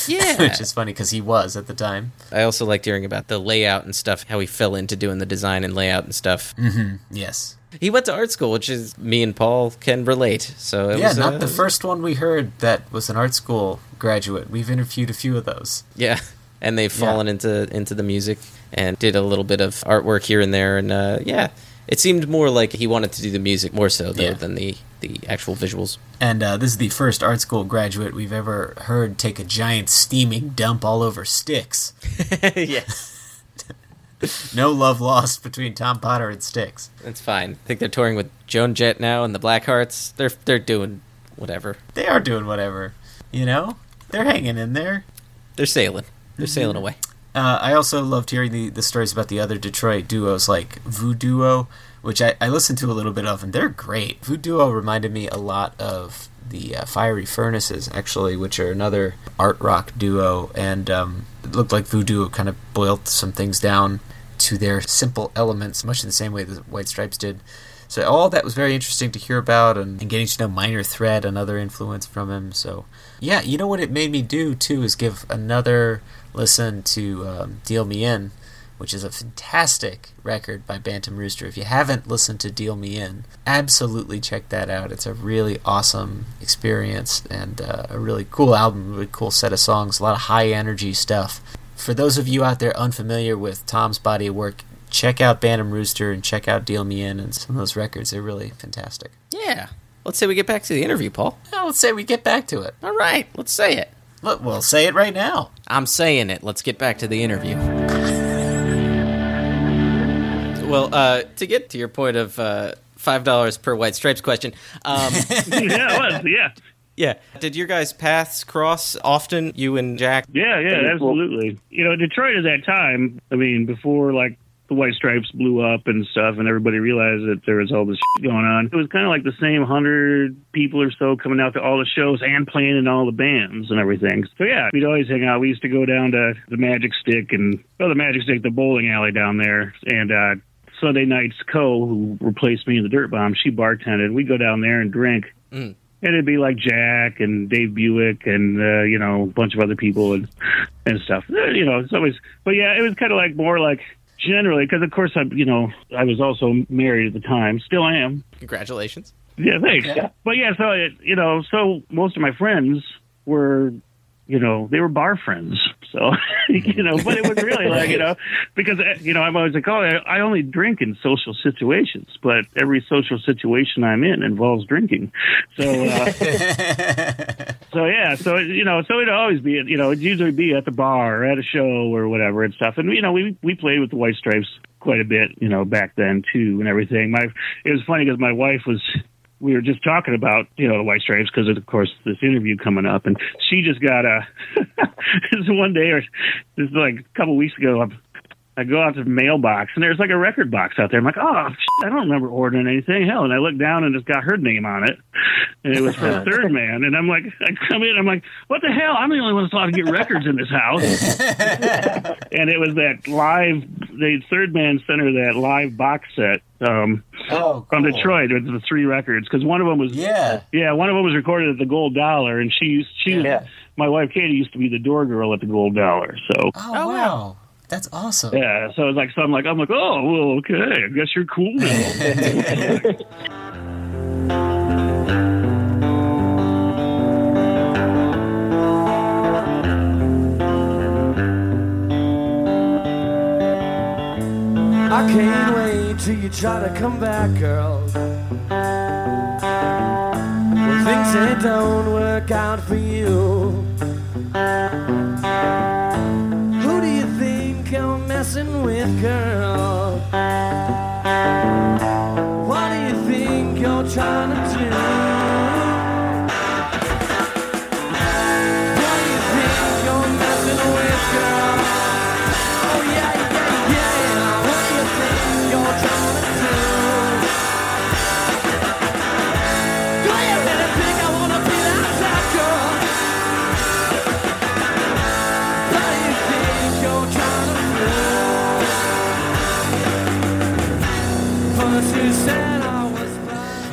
Yeah. which is funny because he was at the time. I also liked hearing about the layout and stuff, how he fell into doing the design and layout and stuff. Mm-hmm. Yes. He went to art school, which is me and Paul can relate. So it yeah, was, not uh, the first one we heard that was an art school graduate. We've interviewed a few of those. Yeah, and they've fallen into into the music and did a little bit of artwork here and there, and uh, yeah, it seemed more like he wanted to do the music more so though Yeah. than the the actual visuals. And uh, this is the first art school graduate we've ever heard take a giant steaming dump all over Styx. yes. No love lost between Tom Potter and Styx. That's fine. I think they're touring with Joan Jett now and the Blackhearts. They're they're doing whatever. They are doing whatever. You know? They're hanging in there. They're sailing. They're Mhm. sailing away. Uh, I also loved hearing the, the stories about the other Detroit duos like Voodoo, which I, I listened to a little bit of, and they're great. Voodoo reminded me a lot of the uh, Fiery Furnaces, actually, which are another art rock duo, and um, it looked like Voodoo kind of boiled some things down to their simple elements, much in the same way the White Stripes did. So all that was very interesting to hear about, and, and getting to know Minor Threat, another influence from him. So yeah, you know what it made me do too is give another listen to um, Deal Me In, which is a fantastic record by Bantam Rooster. If you haven't listened to Deal Me In, absolutely check that out. It's a really awesome experience and uh, a really cool album, really cool set of songs, a lot of high energy stuff. For those of you out there unfamiliar with Tom's body of work, check out Bantam Rooster and check out Deal Me In and some of those records. They're really fantastic. Yeah. Let's say we get back to the interview, Paul. Now let's say we get back to it. All right, let's say it. Look, we'll say it right now. I'm saying it. Let's get back to the interview. Well, uh, to get to your point of uh, five dollars per White Stripes question, um, yeah, it was. Yeah. Yeah. Did your guys' paths cross often? You and Jack? Yeah, yeah, absolutely. You know, Detroit at that time, I mean, before like the White Stripes blew up and stuff, and everybody realized that there was all this shit going on. It was kind of like the same hundred people or so coming out to all the shows and playing in all the bands and everything. So yeah, we'd always hang out. We used to go down to the Magic Stick and well, the Magic Stick, the bowling alley down there, and uh, Sunday nights. Ko, who replaced me in the Dirt Bomb, she bartended. We'd go down there and drink. Mm. And it'd be like Jack and Dave Buick and uh, you know a bunch of other people and and stuff. Uh, You know, it's always. But yeah, it was kind of like more like generally because of course I you know I was also married at the time, still am. Congratulations. Yeah, thanks. Yeah. But yeah, so it, you know, so most of my friends were, you know, they were bar friends. So you know, but it was really like you know, because uh, you know I'm always like, oh, I I only drink in social situations, but every social situation I'm in involves drinking. So. Uh, So yeah, so you know, so it'd always be, you know, it'd usually be at the bar or at a show or whatever and stuff. And you know, we we played with the White Stripes quite a bit, you know, back then too and everything. My it was funny because my wife was we were just talking about you know the White Stripes because of course this interview coming up, and she just got a this one day or this is like a couple weeks ago. I'm, I go out to the mailbox and there's like a record box out there. I'm like, oh, shit, I don't remember ordering anything. Hell, and I look down and it's got her name on it, and it was for Third Man. And I'm like, I come in, I'm like, what the hell? I'm the only one that's allowed to get records in this house. and it was that live, the Third Man sent her that live box set um, Oh, from. Detroit with the three records because one of them was Yeah. yeah one of them was recorded at the Gold Dollar and she used she was, Yeah. my wife Katie used to be the door girl at the Gold Dollar so Oh, wow. That's awesome. yeah so it's like so I'm like I'm like oh well okay I guess you're cool now. I can't wait till you try to come back, girl. When things they don't work out for you. Who do you think you're messing with, girl? What do you think you're trying to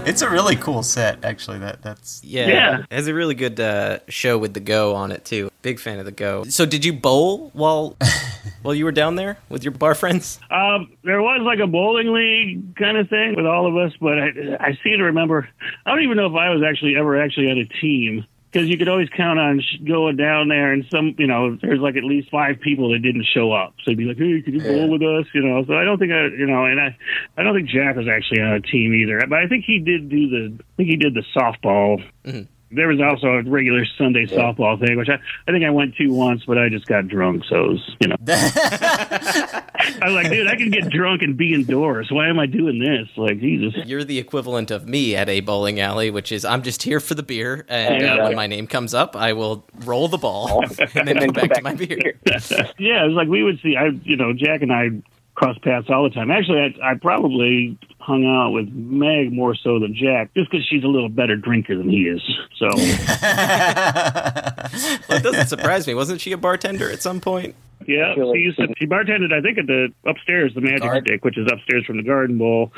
It's a really cool set, actually. That that's Yeah, Yeah. it has a really good uh, show with the Go on it too. Big fan of the Go. So, did you bowl while while you were down there with your bar friends? Um, there was like a bowling league kind of thing with all of us, but I, I seem to remember. I don't even know if I was actually ever actually on a team because you could always count on sh- going down there, and some, you know, there's like at least five people that didn't show up. So they'd be like, "Hey, could you bowl with us?" You know. So I don't think I, you know, and I, I don't think Jack was actually on a team either. But I think he did do the, I think he did the softball. Mm-hmm. There was also a regular Sunday softball thing, which I, I think I went to once, but I just got drunk, so it was, you know. I was like, dude, I can get drunk and be indoors. Why am I doing this? Like, Jesus. You're the equivalent of me at a bowling alley, which is I'm just here for the beer, and Yeah. uh, when my name comes up, I will roll the ball and then go back to my beer. Yeah, it was like we would see. I, you know, Jack and I cross paths all the time. Actually, I, I probably hung out with Meg more so than Jack, just because she's a little better drinker than he is. So, Well, it doesn't surprise me. Wasn't she a bartender at some point? yeah, she used to, she bartended. I think at the upstairs, the Magic Guard- Stick, which is upstairs from the Garden Bowl,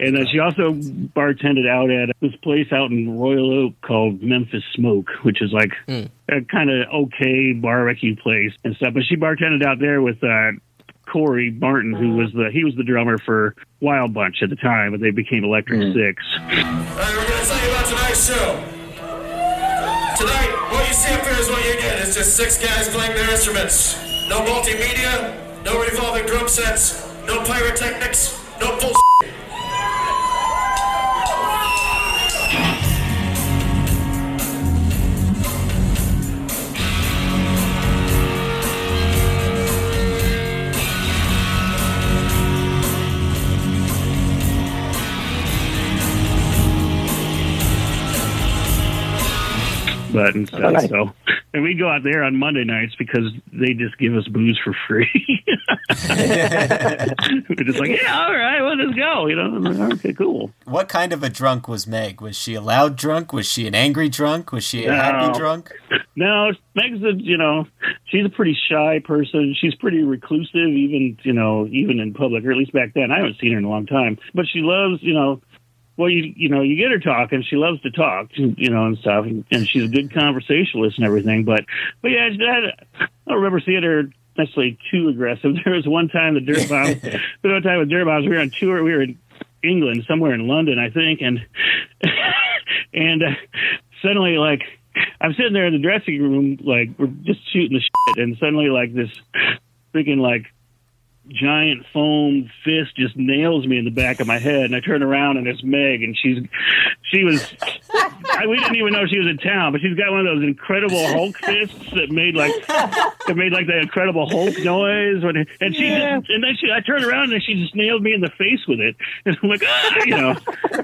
and then she also bartended out at this place out in Royal Oak called Memphis Smoke, which is like a kind of okay barbecue place and stuff. But she bartended out there with. uh Corey Martin, who mm-hmm. was the he was the drummer for Wild Bunch at the time, but they became Electric mm-hmm. Six. All right, we're going to tell you about tonight's show. Tonight, what you see up here is what you get. It's just six guys playing their instruments. No multimedia, no revolving drum sets, no pyrotechnics, no bull. But and stuff. Oh, nice. So, and we go out there on Monday nights because they just give us booze for free. We're just like, yeah, all right, well, let's go. You know, like, okay, cool. what kind of a drunk was Meg? Was she a loud drunk? Was she an angry drunk? Was she a No. happy drunk? No, Meg's a you know, she's a pretty shy person. She's pretty reclusive, even you know, even in public, or at least back then. I haven't seen her in a long time, but she loves you know. Well, you you know, you get her talking. She loves to talk, you know, and stuff, and, and she's a good conversationalist and everything. But but yeah, I don't remember seeing her necessarily too aggressive. There was one time the dirt bomb. there was one time with dirt bombs. We were on tour. We were in England, somewhere in London, I think, and and uh, suddenly like I'm sitting there in the dressing room, like we're just shooting the shit, and suddenly like this freaking like giant foam fist just nails me in the back of my head, and I turn around and it's Meg, and she's she was I, we didn't even know she was in town, but she's got one of those incredible Hulk fists that made like that made like the Incredible Hulk noise. When, and she Yeah. just, and then she, I turned around and she just nailed me in the face with it. And I'm like, ah, you know.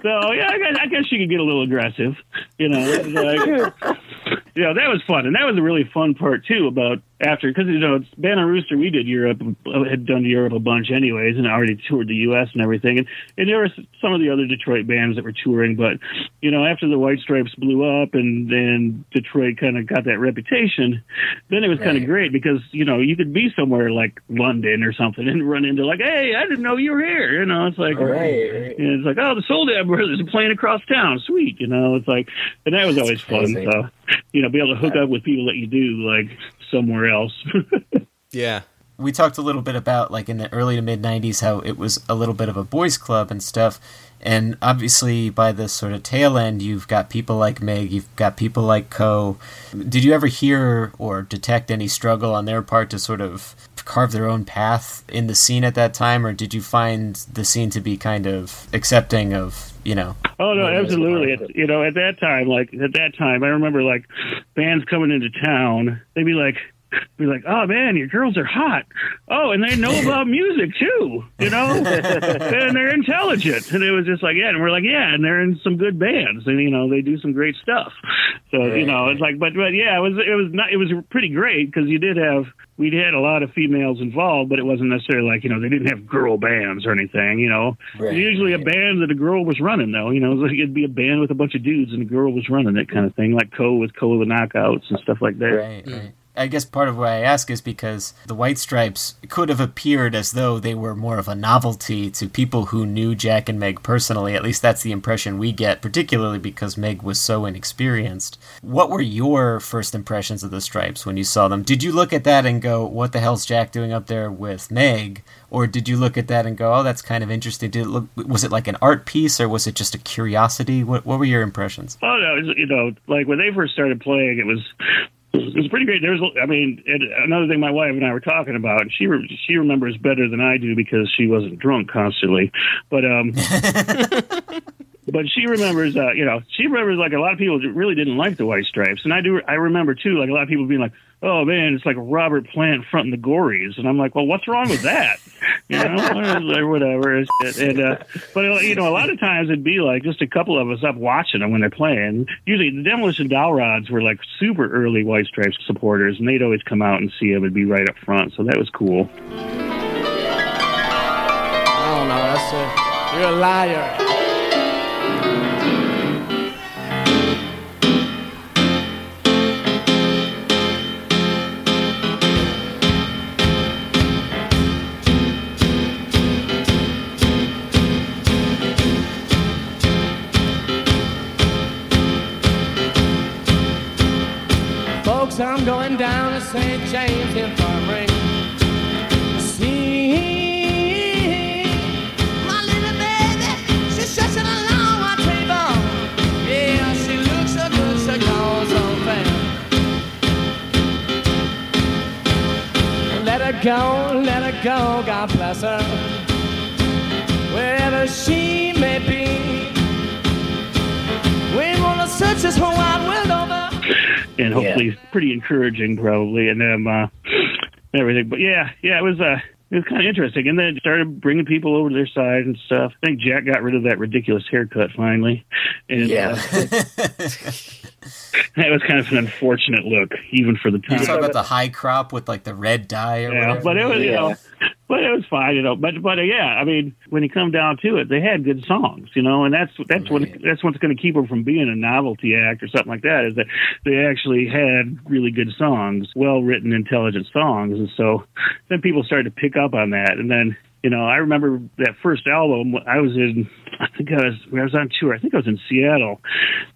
So yeah, I guess, I guess she could get a little aggressive, you know. Like, know, that was fun, and that was a really fun part too. About after, because you know, it's and Rooster. We did Europe, had done Europe a bunch anyways, and already toured the U.S. and everything. And, and there were some of the other Detroit bands that were touring, but you know, after the White Stripes blew up, and then Detroit kind of got that reputation, then it was kind of great because you know you could be somewhere like London or something and run into like, hey, I didn't know you were here. You know, it's like, Right, right. and it's like, oh, the Soledad Brothers are playing across town. Sweet, you know. It's like, and that was always fun. So, you know, be able to hook up with people that you do like somewhere else. Yeah. we talked a little bit about like in the early to mid 90s how it was a little bit of a boys club and stuff and obviously by the sort of tail end you've got people like meg you've got people like Ko did you ever hear or detect any struggle on their part to sort of carve their own path in the scene at that time or did you find the scene to be kind of accepting of you know Oh no, absolutely. It's, you know, at that time, like at that time, I remember like bands coming into town. They'd be like, be like, "Oh man, your girls are hot. Oh, and they know about music too. You know, and they're intelligent." And it was just like, yeah, and we're like, yeah, and they're in some good bands, and you know, they do some great stuff. So you know, it's like, but but yeah, it was it was not it was pretty great because you did have we had a lot of females involved, but it wasn't necessarily like you know they didn't have girl bands or anything. You know, Right, usually right. a band that a girl was running though. You know, it like it'd be a band with a bunch of dudes and a girl was running it kind of thing, like Ko with Ko the Knockouts and stuff like that. Right, right. I guess part of why I ask is because the White Stripes could have appeared as though they were more of a novelty to people who knew Jack and Meg personally. At least that's the impression we get, particularly because Meg was so inexperienced. What were your first impressions of the Stripes when you saw them? Did you look at that and go, "What the hell's Jack doing up there with Meg?" Or did you look at that and go, "Oh, that's kind of interesting"? Did it look was it like an art piece or was it just a curiosity? What what were your impressions? Oh no, you know, like when they first started playing, it was it was pretty great. There was, I mean, and another thing my wife and I were talking about. And she re- she remembers better than I do because she wasn't drunk constantly, but um. But she remembers, uh, you know, she remembers like a lot of people really didn't like the White Stripes, and I do. I remember too, like a lot of people being like, "Oh man, it's like Robert Plant fronting the Gories," and I'm like, "Well, what's wrong with that?" You know, whatever. And, uh, but uh, you know, a lot of times it'd be like just a couple of us up watching them when they're playing. Usually, the Demolition Doll Rods were like super early White Stripes supporters, and they'd always come out and see them and be right up front, so that was cool. I don't know. that's a, you're a liar. Go, let her go, God bless her. Wherever she may be, we wanna search this whole wide world over. and hopefully pretty encouraging probably and um uh everything but yeah yeah it was uh it was kind of interesting and then it started bringing people over to their side and stuff i think jack got rid of that ridiculous haircut finally and Yeah. uh, that was kind of an unfortunate look even for the time. You talk about the high crop with like the red dye or yeah, whatever. but it was, you know, but it was fine, you know. But but uh, yeah, I mean, when you come down to it, they had good songs, you know, and that's that's what Right. that's what's going to keep them from being a novelty act or something like that. Is that they actually had really good songs, well written, intelligent songs, and so then people started to pick up on that, and then. You know, I remember that first album. I was in, I think I was, I was on tour. I think I was in Seattle.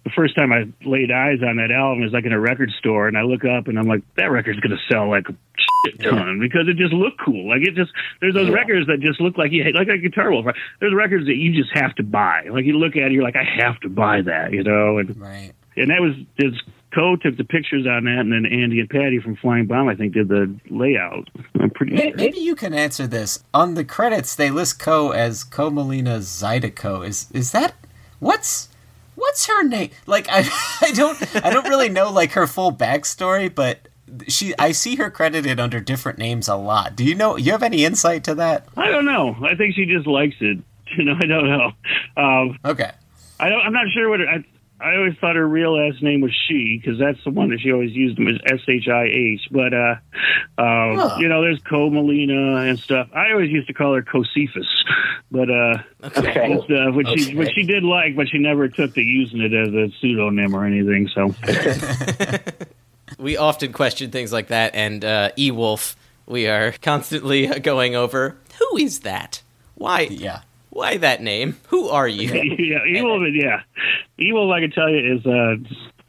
The first time I laid eyes on that album was like in a record store, and I look up and I'm like, that record's gonna sell like a shit ton because it just looked cool. Like it just there's those records that just look like you like a guitar wolf. There's records that you just have to buy. Like you look at it, you're like, I have to buy that, you know. And Right. and that was his Ko took the pictures on that, and then Andy and Patty from Flying Bomb, I think, did the layout. I'm pretty May- sure. Maybe you can answer this. On the credits, they list Ko as Ko Molina Zydeco. Is is that what's What's her name? Like I, I don't, I don't really know like her full backstory, but she, I see her credited under different names a lot. Do you know? You have any insight to that? I don't know. I think she just likes it. You know, I don't know. Um, okay. I don't. I'm not sure what. Her, I I always thought her real last name was Shih because that's the one that she always used them as S H I H. But uh, um, Huh. you know, there's Ko Molina and stuff. I always used to call her Cocephas, but uh, Okay. and stuff, which she which she did like, but she never took to using it as a pseudonym or anything. So We often question things like that, and uh, E Wolf, we are constantly going over who is that? Why? Yeah. Why that name? Who are you? yeah, evil. Yeah, evil. I can tell you is uh,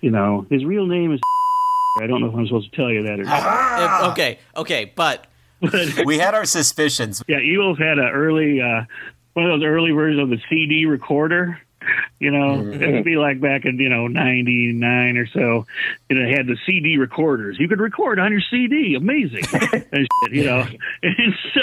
you know, his real name is. I don't know if I'm supposed to tell you that or not. Uh, okay, okay, but we had our suspicions. Yeah, Evil's had an early, uh, one of those early versions of the CD recorder. You know, Mm-hmm. it would be like back in you know '99 or so. You know, had the CD recorders. You could record on your CD. Amazing, and shit, you know. And so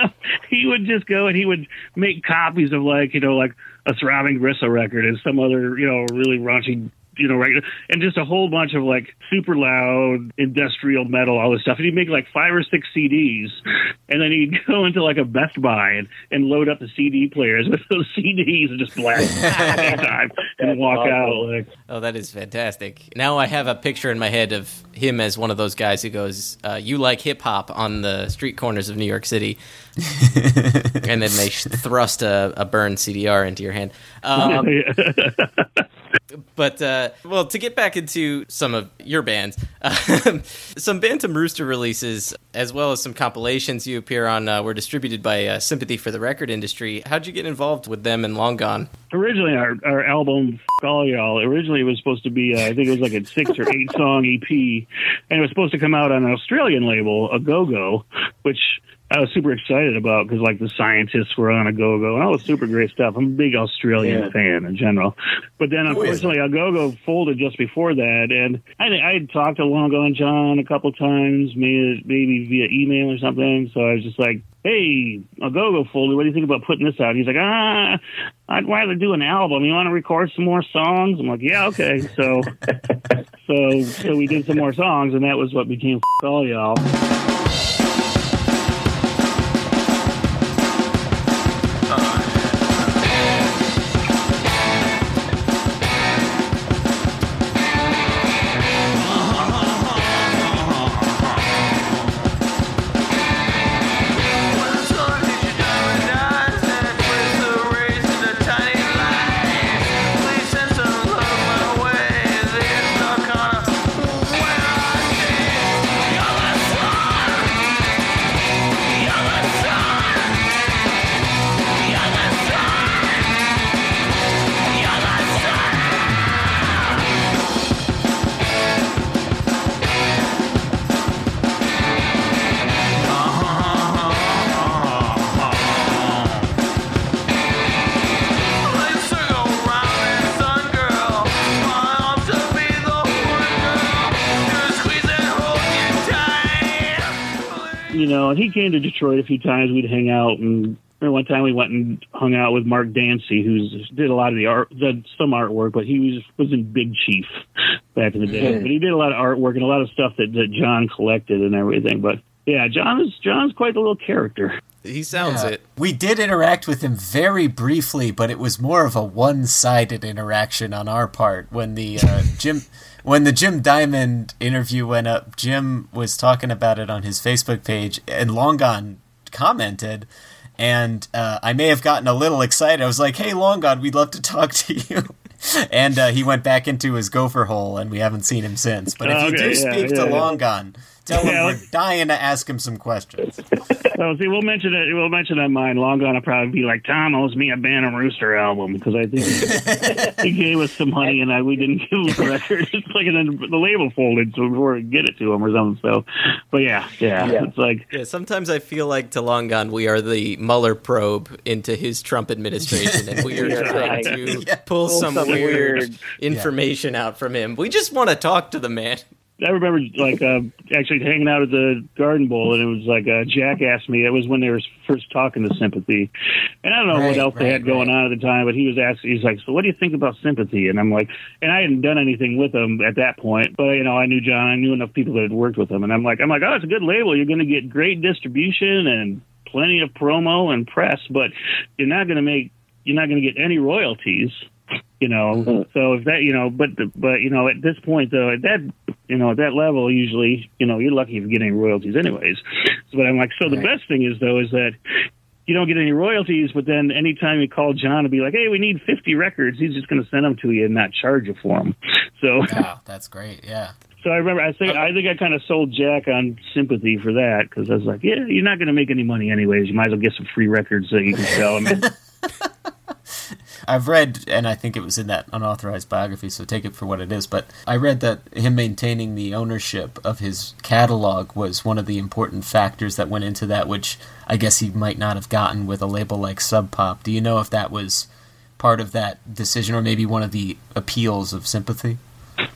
he would just go and he would make copies of like you know like a throbbing gristle record and some other you know really raunchy you know, regular, and just a whole bunch of like super loud industrial metal, all this stuff. And he'd make like five or six CDs, and then he'd go into like a Best Buy and, and load up the CD players with those CDs and just blast at time and walk out. Like, Oh, that is fantastic. Now I have a picture in my head of him as one of those guys who goes, uh, You like hip hop on the street corners of New York City. and then they thrust a, a burned CDR into your hand. Um, but, uh, well, to get back into some of your bands, um, some Bantam Rooster releases, as well as some compilations you appear on, uh, were distributed by uh, Sympathy for the Record Industry. How'd you get involved with them and Long Gone? originally our, our album all y'all originally was supposed to be uh, i think it was like a six or eight song ep and it was supposed to come out on an australian label Au Go Go which i was super excited about because like the scientists were on Au Go Go and all the super great stuff i'm a big australian Yeah. fan in general but then unfortunately Au Go Go folded just before that and i i had talked to long gone john a couple times maybe maybe via email or something so i was just like hey, Au Go Go folded. What do you think about putting this out? He's like, ah, I'd rather do an album. You want to record some more songs? I'm like, yeah, okay. So, so, so we did some more songs, and that was what became F- all y'all. Came to Detroit a few times. We'd hang out, and and one time we went and hung out with Mark Dancey, who's did a lot of the art, did some artwork, but he was was in Big Chief back in the day. Mhm. But he did a lot of artwork and a lot of stuff that, that John collected and everything. But yeah, John is John's quite a little character. He sounds Yeah. it. We did interact with him very briefly, but it was more of a one-sided interaction on our part. When the uh, Jim, when the Jim Diamond interview went up, Jim was talking about it on his Facebook page, and Long Gone commented. And uh, I may have gotten a little excited. I was like, "Hey, Long Gone, we'd love to talk to you." and uh, he went back into his gopher hole, and we haven't seen him since. But if you Okay, do yeah, speak yeah, to yeah. Long Gone, tell him Yeah. we're dying to ask him some questions. So see, we'll mention it. We'll mention that mine. Long gone. will probably be like Tom owes me a Bantam Rooster album because I think he gave us some money and I we didn't give him the record. It's like and then the label folded, so before we get it to him or something. So, but yeah, yeah, Yeah. it's like Yeah, sometimes I feel like to Long Gone, we are the Mueller probe into his Trump administration, and we are Yeah, trying right. to Yeah. pull Pull some some weird, weird- information out from him. We just want to talk to the man. I remember like uh, actually hanging out at the Garden Bowl, and it was like uh, Jack asked me. It was when they were first talking to Sympathy, and I don't know Right, what else they right, had going on at the time, but he was asking. He's like, "So what do you think about Sympathy?" And I'm like, and I hadn't done anything with them at that point, but you know, I knew John. I knew enough people that had worked with him, and I'm like, I'm like, oh, it's a good label. You're going to get great distribution and plenty of promo and press, but you're not going to make you're not going to get any royalties you know so if that you know but but you know at this point though at that you know at that level usually you know you're lucky if you're getting royalties anyways so, but i'm like so the best thing is though is that you don't get any royalties but then anytime you call john and be like hey we need 50 records he's just going to send them to you and not charge you for them so Wow, that's great. Yeah. so I remember, I think, uh, I think I kind of sold Jack on sympathy for that because I was like, yeah, you're not going to make any money anyways. You might as well get some free records that you can sell. I mean, I've read, and I think it was in that unauthorized biography, so take it for what it is. But I read that him maintaining the ownership of his catalog was one of the important factors that went into that, which I guess he might not have gotten with a label like Sub Pop. Do you know if that was part of that decision, or maybe one of the appeals of sympathy?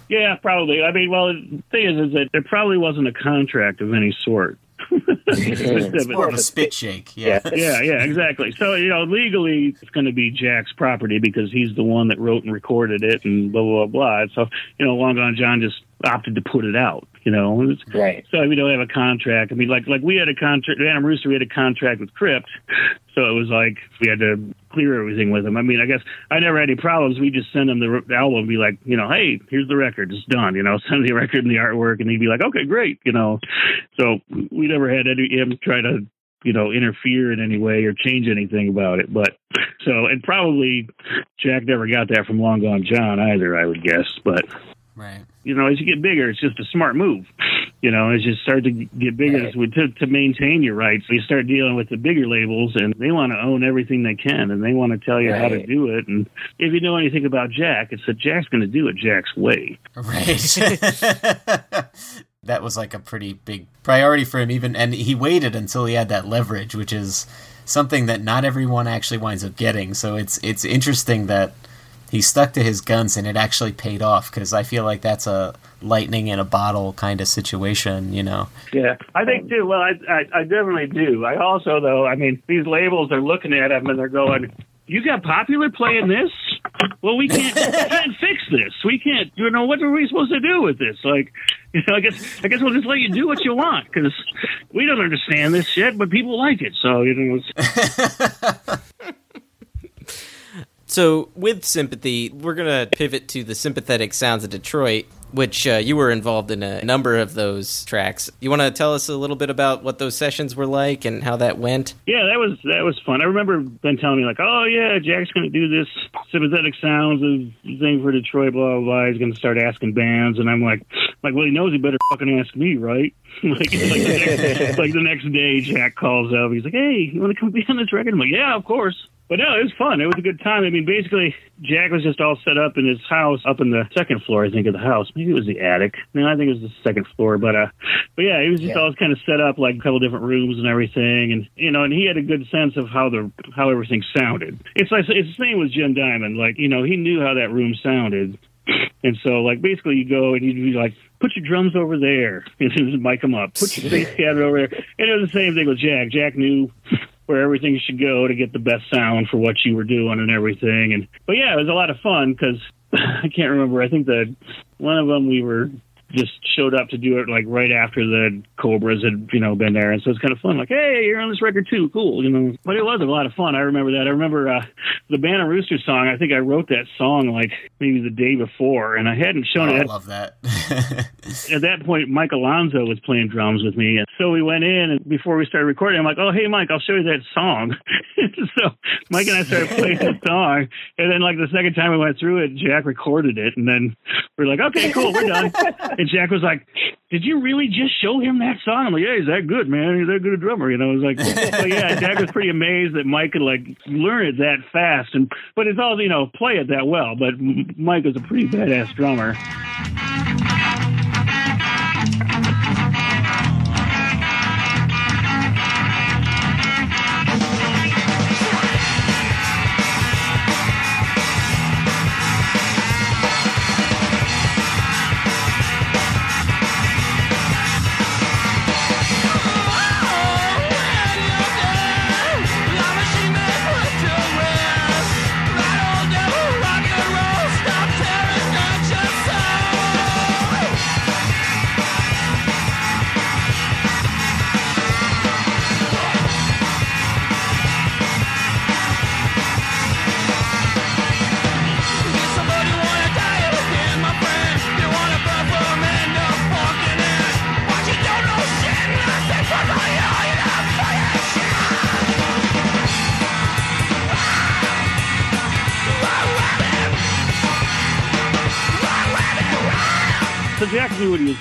yeah, probably. I mean, well, the thing is, is that there probably wasn't a contract of any sort. It's more of a spit shake. Yeah. yeah, yeah, exactly. So you know, legally, it's going to be Jack's property because he's the one that wrote and recorded it, and blah blah blah. So you know, Long Gone John just opted to put it out. You know, It's- Right. So we don't have a contract. I mean, like like we had a contract. Bantam Rooster, we had a contract with Crypt, so it was like we had to clear everything with him. I mean, I guess I never had any problems. We just send him the, the album, and be like, you know, hey, here's the record, it's done. You know, send him the record and the artwork, and he'd be like, okay, great. You know, so we never had any him try to you know interfere in any way or change anything about it. But so and probably Jack never got that from Long Gone John either. I would guess, but Right. You know, as you get bigger, it's just a smart move. You know, as you start to get bigger, it's to, to maintain your rights, you start dealing with the bigger labels, and they want to own everything they can, and they want to tell you how to do it. And if you know anything about Jack, it's that Jack's going to do it Jack's way. Right. that was like a pretty big priority for him even and he waited until he had that leverage, which is something that not everyone actually winds up getting. So it's it's interesting that he stuck to his guns and it actually paid off because I feel like that's a lightning in a bottle kind of situation, you know. Yeah, I think too. Well, I, I I definitely do. I also though, I mean, these labels are looking at him and they're going, "You got popular playing this? Well, we can't we can't fix this. We can't. You know what are we supposed to do with this? Like, you know, I guess I guess we'll just let you do what you want because we don't understand this shit, but people like it. So you know, it's, So, with sympathy, we're going to pivot to the sympathetic sounds of Detroit, which uh, you were involved in a number of those tracks. You want to tell us a little bit about what those sessions were like and how that went? yeah, that was that was fun. I remember Ben telling me like, "Oh yeah, Jack's going to do this sympathetic sounds of thing for Detroit, blah blah blah." He's going to start asking bands, and I'm like, like, well, he knows he better fucking ask me, right? like, like, the next, like the next day, Jack calls up. He's like, "Hey, you want to come be on this record?" I'm like, "Yeah, of course." But no, it was fun. It was a good time. I mean, basically, Jack was just all set up in his house up in the second floor, I think, of the house. Maybe it was the attic. No, I think it was the second floor. But uh, but yeah, he was just Yeah. all kind of set up like a couple different rooms and everything, and you know, and he had a good sense of how the how everything sounded. It's like it's the same with Jim Diamond. Like you know, he knew how that room sounded, and so like basically you go and you'd be like. Put your drums over there, and mic them up. Put your bass cabinet over there, and it was the same thing with Jack. Jack knew where everything should go to get the best sound for what you were doing and everything. And but yeah, it was a lot of fun because I can't remember. I think that one of them we were just showed up to do it like right after the Cobras had you know been there, and so it's kind of fun. Like, hey, you're on this record too, cool, you know. But it was a lot of fun. I remember that. I remember uh, the Bantam Rooster song. I think I wrote that song like maybe the day before, and I hadn't shown Oh, I love that. at that point, Mike Alonso was playing drums with me. And so we went in, and before we started recording, I'm like, oh, hey, Mike, I'll show you that song. so Mike and I started playing the song. And then, like, the second time we went through it, Jack recorded it. And then we're like, okay, cool, we're done. And Jack was like, did you really just show him that song? I'm like, yeah, he's that good, man. He's that good a drummer, you know. It was like, yeah, Jack was pretty amazed that Mike could like learn it that fast, and but it's all you know, play it that well. But Mike was a pretty badass drummer.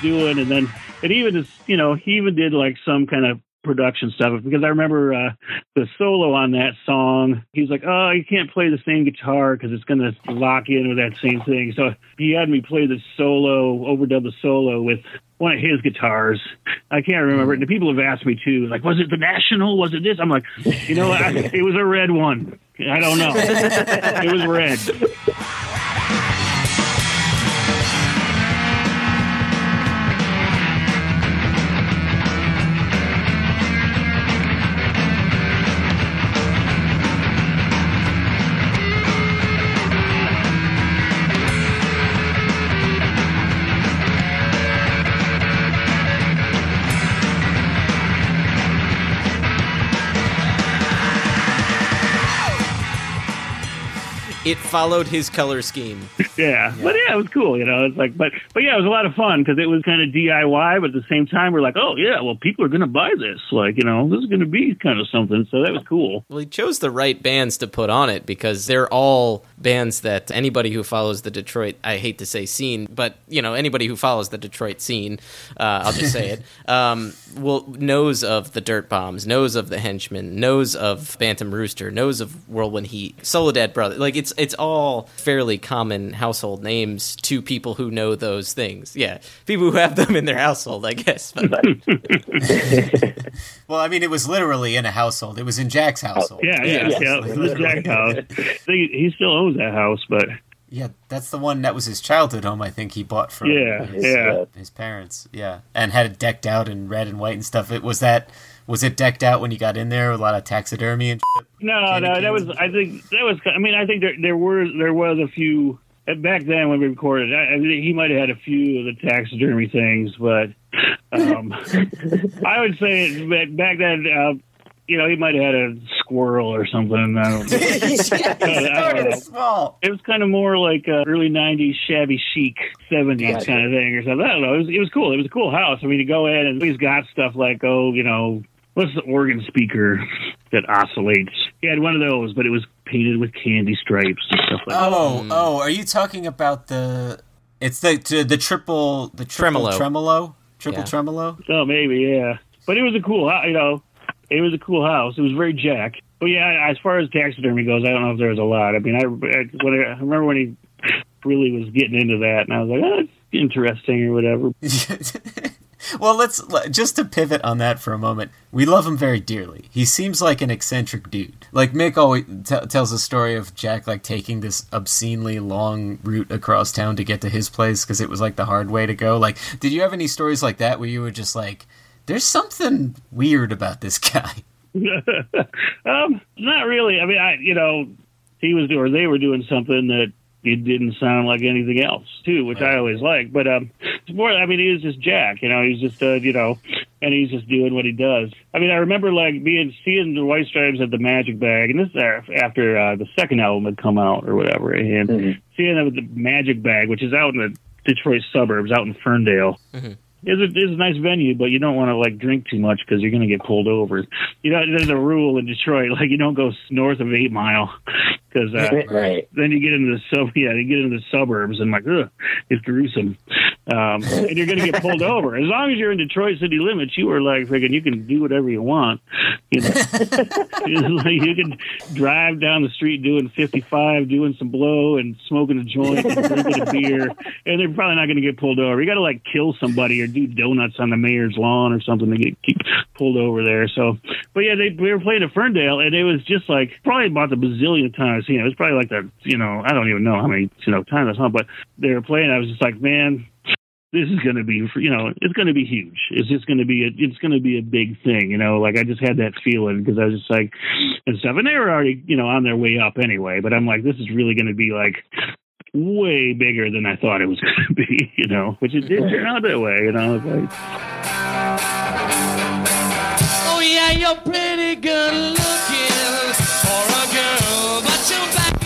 Doing, and then and even just you know he even did like some kind of production stuff because I remember uh, the solo on that song. He's like, "Oh, you can't play the same guitar because it's going to lock in with that same thing." So he had me play the solo, overdub the solo with one of his guitars. I can't remember. And the people have asked me too, like, "Was it the National? Was it this?" I'm like, you know, I, it was a red one. I don't know. it was red. It followed his color scheme. Yeah. but yeah, it was cool. You know, it's like, but but yeah, it was a lot of fun because it was kind of DIY, but at the same time, we're like, oh yeah, well, people are going to buy this. Like, you know, this is going to be kind of something. So that was cool. Well, he chose the right bands to put on it because they're all bands that anybody who follows the Detroit, I hate to say scene, but you know, anybody who follows the Detroit scene, uh, I'll just say it, um, will knows of the Dirt Bombs, knows of the Henchmen, knows of Bantam Rooster, knows of Whirlwind Heat, Soledad Brother. Like it's it's all fairly common household names to people who know those things. Yeah, people who have them in their household, I guess. But Well, I mean, it was literally in a household. It was in Jack's household. Yeah, yeah, yeah. It was Jack's house. He, he still owns that house, but Yeah, that's the one that was his childhood home. I think he bought from Yeah, his, yeah. uh, his parents. Yeah, and had it decked out in red and white and stuff. It was that. Was it decked out when you got in there? with A lot of taxidermy and. Shit? No, no, that was. I think that was. I mean, I think there there were there was a few back then when we recorded. I, I mean, he might have had a few of the taxidermy things, but um, I would say back back then. Uh, you know, he might have had a squirrel or something. I don't know. he started small. It was kind of more like uh, early '90s shabby chic '70s Gotcha. kind of thing, or something. I don't know. It was, it was cool. It was a cool house. I mean, to go in and he's got stuff like, oh, you know, what's the organ speaker that oscillates? He had one of those, but it was painted with candy stripes and stuff like that. Oh, mm. oh, are you talking about the? It's the the, the triple the triple Tremolo. tremolo triple Yeah. tremolo. Oh, maybe, yeah. But it was a cool, you know, it was a cool house. It was very Jack. But yeah, as far as taxidermy goes, I don't know if there was a lot. I mean, I, I, when I, I remember when he really was getting into that, and I was like, oh, it's interesting or whatever. well, let's just to pivot on that for a moment. We love him very dearly. He seems like an eccentric dude. Like Mick always t- tells a story of Jack like taking this obscenely long route across town to get to his place because it was like the hard way to go. Like, did you have any stories like that where you were just like, "There's something weird about this guy"? um, not really. I mean, I you know, he was or they were doing something that it didn't sound like anything else too, which I always like. But um, it's more. I mean, he was just Jack. You know, he's just uh, you know, and he's just doing what he does. I mean, I remember like being seeing the White Stripes at the Magic Bag, and this is after uh, the second album had come out or whatever, and seeing them at the Magic Bag, which is out in the Detroit suburbs, out in Ferndale. It's a, a nice venue, but you don't want to like drink too much because you're going to get pulled over. You know, there's a rule in Detroit, like you don't go north of Eight Mile because uh, Right. then you get into the sub, yeah, you get into the suburbs and like, ugh, it's gruesome, um, and you're going to get pulled over. As long as you're in Detroit city limits, you are like freaking, you can do whatever you want. You know, like you can drive down the street doing 55, doing some blow and smoking a joint and drinking a beer, and they're probably not going to get pulled over. You got to like kill somebody or do donuts on the mayor's lawn or something to get keep pulled over there. So, but yeah, they we were playing at Ferndale, and it was just like probably about the bazillion times. You know, it was probably like the you know I don't even know how many you know times I saw, but they were playing. I was just like, man. This is going to be, you know, it's going to be huge. It's just going to be, a, it's going to be a big thing, you know. Like I just had that feeling because I was just like, and stuff, and they were already, you know, on their way up anyway. But I'm like, this is really going to be like way bigger than I thought it was going to be, you know, which it did turn out that way, you know. Like, Oh yeah, you're pretty good looking for a girl, but your back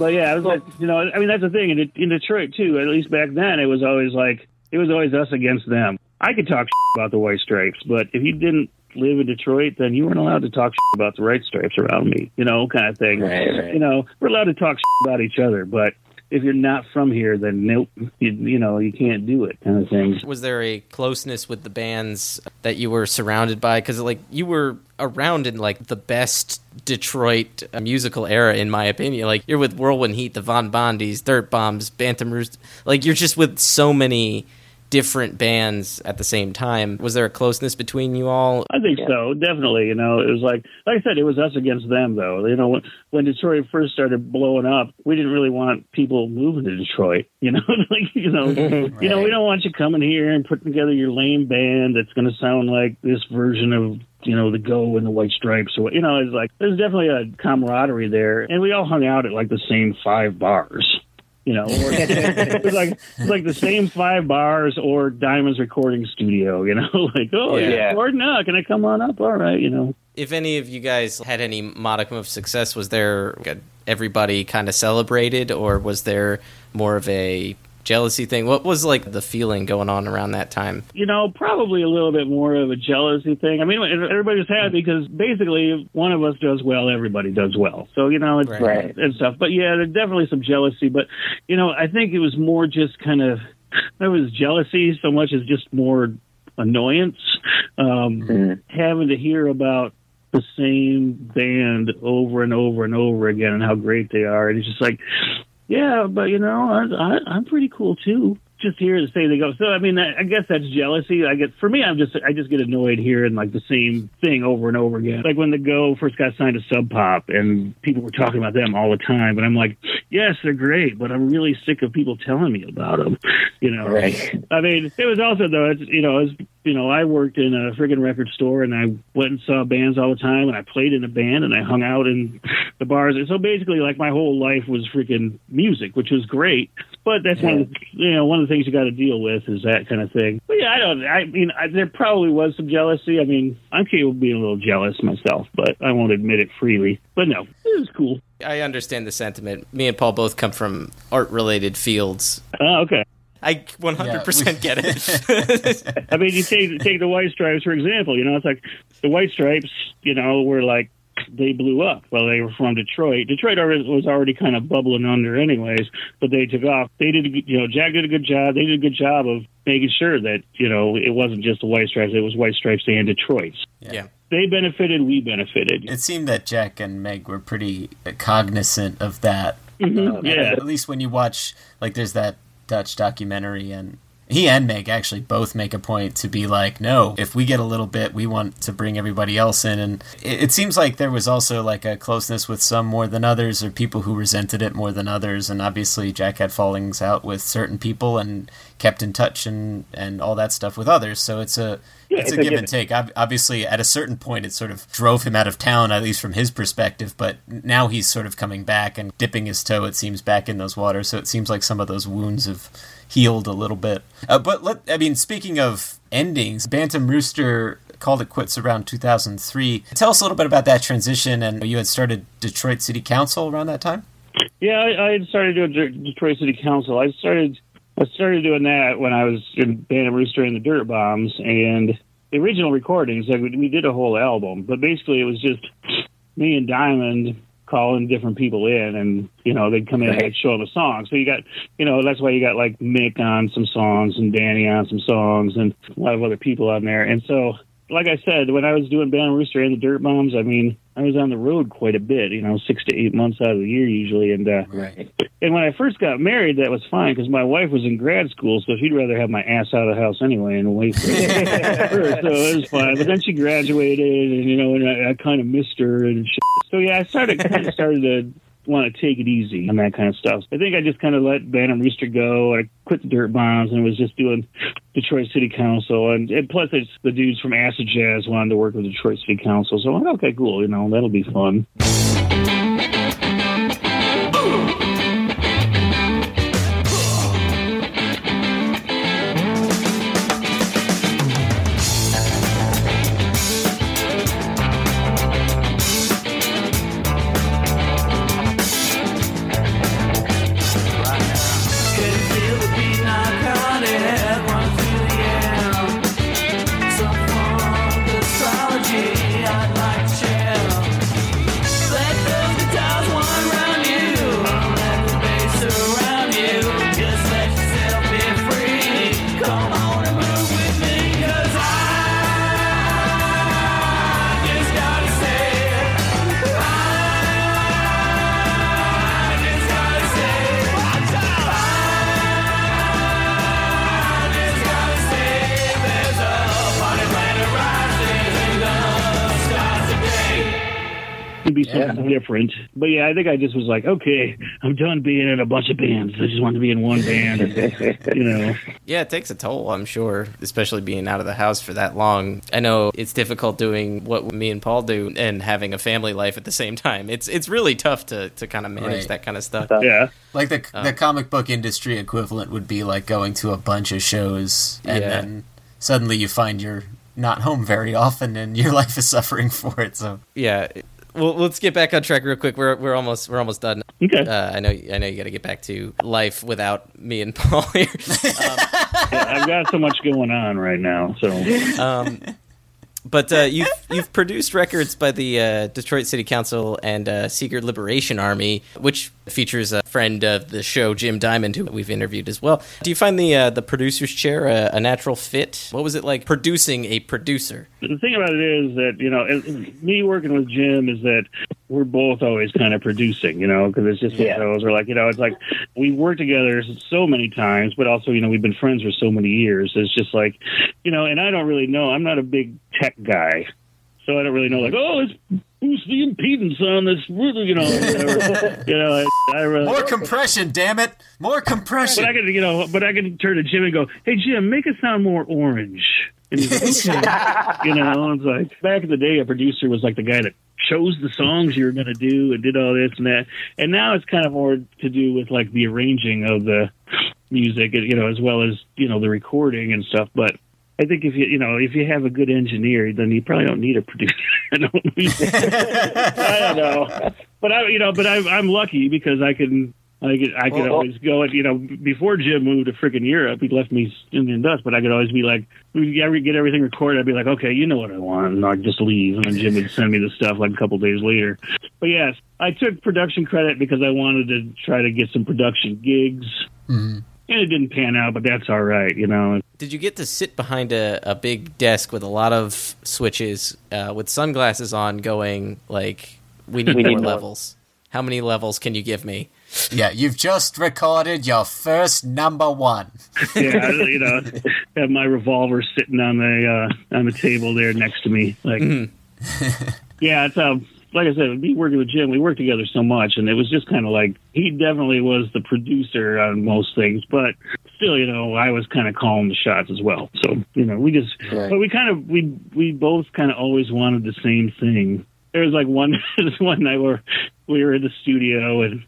But yeah, I was like, you know, I mean, that's the thing in, in Detroit too. At least back then, it was always like it was always us against them. I could talk about the White Stripes, but if you didn't live in Detroit, then you weren't allowed to talk about the White Stripes around me. You know, kind of thing. Right, right. You know, we're allowed to talk about each other, but if you're not from here, then nope, you, you know, you can't do it, kind of thing. Was there a closeness with the bands that you were surrounded by? Because like you were around in like the best Detroit musical era, in my opinion. Like you're with Whirlwind Heat, the Von Bondies, Dirt Bombs, Bantam Roost. Like you're just with so many different bands at the same time. Was there a closeness between you all? I think so, definitely. You know, it was like, like I said, it was us against them, though. You know, when, when Detroit first started blowing up, we didn't really want people moving to Detroit. You know, like you know, you know, we don't want you coming here and putting together your lame band that's going to sound like this version of you know, the Go and the White Stripes or what, you know, it's like, there's definitely a camaraderie there. And we all hung out at like the same five bars, you know, or, it was like, it's like the same five bars or Diamond's recording studio, you know, like, oh, Yeah. yeah, or no, can I come on up? All right, you know. If any of you guys had any modicum of success, was there everybody kind of celebrated, or was there more of a jealousy thing? What was like the feeling going on around that time? you know, probably a little bit more of a jealousy thing. I mean, everybody's happy because basically, if one of us does well, everybody does well. So you know, it's Right. and stuff. But yeah, there's definitely some jealousy. But you know, I think it was more just kind of there was jealousy so much as just more annoyance, um, having to hear about the same band over and over and over again and how great they are. And it's just like, yeah, but you know, I, I, I'm pretty cool too. Just here to say they go. So I mean, I, I guess that's jealousy. I get for me, I'm just I just get annoyed hearing like the same thing over and over again. Like when the Go first got signed to Sub Pop, and people were talking about them all the time, and I'm like, yes, they're great, but I'm really sick of people telling me about them. You know, Right. I mean, it was also though, it's, you know, it's, you know, I worked in a friggin' record store and I went and saw bands all the time and I played in a band and I hung out in the bars. And so basically, like my whole life was freaking music, which was great. But that's one, of the, you know, one of the things you got to deal with is that kind of thing. But yeah, I don't. I mean, I, there probably was some jealousy. I mean, I'm capable of being a little jealous myself, but I won't admit it freely. But no, it was cool. I understand the sentiment. Me and Paul both come from art-related fields. Oh, okay. I 100% get it. I mean, you take take the White Stripes for example. You know, it's like the White Stripes. You know, were like they blew up. Well, they were from Detroit. Detroit already, was already kind of bubbling under, anyways. But they took off. They did, you know, Jack did a good job. They did a good job of making sure that you know it wasn't just the White Stripes. It was White Stripes and Detroit. yeah. They benefited. We benefited. It seemed that Jack and Meg were pretty cognizant of that. Mhm, Uh, yeah. At least when you watch, like, there's that Dutch documentary, and he and Meg actually both make a point to be like, no, if we get a little bit, we want to bring everybody else in. And it, it seems like there was also like a closeness with some more than others, or people who resented it more than others. And obviously, Jack had fallings out with certain people and kept in touch and and all that stuff with others. So it's a Yeah, it's, it's a a give give and take. Obviously, at a certain point, it sort of drove him out of town, at least from his perspective. But now he's sort of coming back and dipping his toe, it seems, back in those waters. So it seems like some of those wounds have healed a little bit. Uh, but let, I mean, speaking of endings, Bantam Rooster called it quits around 2003. Tell us a little bit about that transition. And you had started Detroit City Council around that time. Yeah, I, I had started doing Detroit City Council. I started I started doing that when I was in Bantam Rooster and the Dirt Bombs, and the original recordings. Like we did a whole album, but basically it was just me and Diamond calling different people in, and you know they'd come in and I'd show them a song. So you got you know that's why you got like Mick on some songs and Danny on some songs and a lot of other people on there. And so like I said, when I was doing Bantam Rooster and the Dirt Bombs, I mean, I was on the road quite a bit, you know, six to eight months out of the year usually. And uh, Right. and when I first got married, that was fine because my wife was in grad school, so she'd rather have my ass out of the house anyway and wait for her. so it was fine. But then she graduated, and you know, and I, I kind of missed her and shit. So yeah, I started kind of started to want to take it easy and that kind of stuff. I think I just kind of let Bantam Rooster go. I quit the Dirt Bombs and was just doing Detroit City Council. And, and plus, it's the dudes from Acid Jazz wanted to work with Detroit City Council. So I'm like, okay, cool. You know, that'll be fun. Different. But yeah, I think I just was like, okay, I'm done being in a bunch of bands. I just want to be in one band. you know, Yeah, it takes a toll, I'm sure, especially being out of the house for that long. I know it's difficult doing what me and Paul do and having a family life at the same time. It's it's really tough to, to kind of manage Right. that kind of stuff. yeah. Like the uh, the comic book industry equivalent would be like going to a bunch of shows and Yeah. then suddenly you find you're not home very often and your life is suffering for it. So Yeah. Well, let's get back on track real quick. We're we're almost we're almost done. Okay. Uh, I know I know you got to get back to life without me and Paul here. Yeah, I've got so much going on right now. So Um, but uh, you've you've produced records by the uh, Detroit City Council and uh, Secret Liberation Army, which features a friend of the show, Jim Diamond, who we've interviewed as well. Do you find the uh, the producer's chair a, a natural fit? What was it like producing a producer? the thing about it is that you know, me working with Jim is that we're both always kind of producing, you know, because it's just one of those. We're like, you know, it's like we work together so many times, but also, you know, we've been friends for so many years. It's just like, you know, and I don't really know. I'm not a big tech guy, so I don't really know. Like, oh, let's boost the impedance on this, you know, whatever. you know. I, I really, more compression, damn it, more compression. but I could, you know, but I could turn to Jim and go, "Hey, Jim, make it sound more orange." And he's like, "Okay." you know, it's like back in the day, a producer was like the guy that chose the songs you were going to do and did all this and that. And now it's kind of more to do with like the arranging of the music, you know, as well as you know the recording and stuff. But I think if you, you know, if you have a good engineer, then you probably don't need a producer. I don't, I don't know, but I, you know, but I'm, I'm lucky because I can, I could, I could Well, always go. And you know, before Jim moved to freaking Europe, he left me in the dust. But I could always be like, we ever get everything recorded, I'd be like, okay, you know what I want, and I'd just leave, and then Jim would send me the stuff like a couple days later. But yes, I took production credit because I wanted to try to get some production gigs. Mhm. And it didn't pan out, but that's all right, you know. Did you get to sit behind a, a big desk with a lot of switches uh, with sunglasses on, going like, "We need We more need more. levels. How many levels can you give me?" Yeah, you've just recorded your first number one. yeah, you know, have my revolver sitting on the uh, on the table there next to me. Like, yeah, it's um, like I said, me working with Jim, we worked together so much, and it was just kind of like he definitely was the producer on most things, but still, you know, I was kind of calling the shots as well. So, you know, we just, Right. but we kind of we we both kind of always wanted the same thing. There was like one this one night where we were in the studio and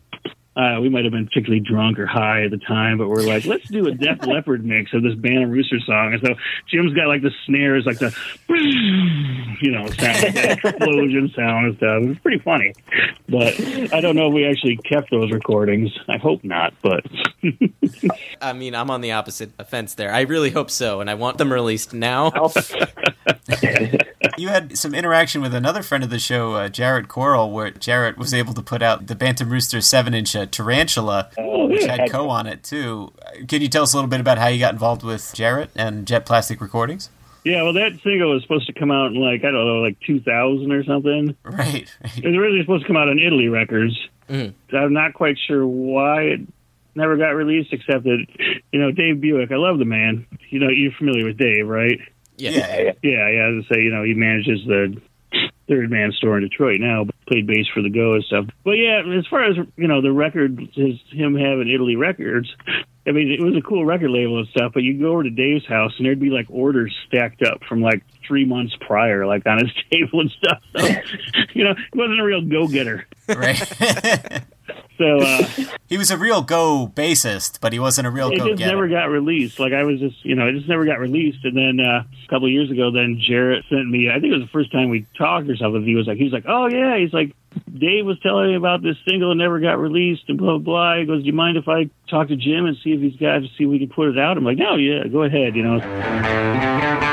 uh, we might have been particularly drunk or high at the time, but we're like, let's do a Def Leppard mix of this Bantam Rooster song. And so Jim's got like the snares, like the, you know, sound, the explosion sound and stuff. It's pretty funny, but I don't know if we actually kept those recordings. I hope not, but I mean, I'm on the opposite fence there. I really hope so, and I want them released now. You had some interaction with another friend of the show, uh, Jarrett Coral, where Jarrett was able to put out the Bantam Rooster 7 inch Tarantula, Oh, which had Ko on it too. Uh, Can you tell us a little bit about how you got involved with Jarrett and Jet Plastic Recordings? yeah, well, that single was supposed to come out in like, I don't know, like 2000 or something. Right, right. It was originally supposed to come out on Italy Records. Mhm. I'm not quite sure why it never got released, except that, you know, Dave Buick, I love the man. You know, you're familiar with Dave, right? Yeah. Yeah. Yeah, yeah. As I say, you know, he manages the third man store in Detroit now, but played bass for the Go and stuff. But yeah, as far as you know, the record is him having Italy Records. I mean, it was a cool record label and stuff. But you go over to Dave's house and there'd be like orders stacked up from like three months prior, like on his table and stuff. So, you know, he wasn't a real go getter. right. So uh, he was a real go bassist, but he wasn't a real it go just never got released. Like I was just, you know, it just never got released. And then uh, a couple of years ago, then Jarrett sent me. I think it was the first time we talked or something. He was like, he was like, oh yeah, he's like, Dave was telling me about this single and never got released and blah blah. blah. He goes, do you mind if I talk to Jim and see if he's got to see if we can put it out? I'm like, no, yeah, go ahead. You know.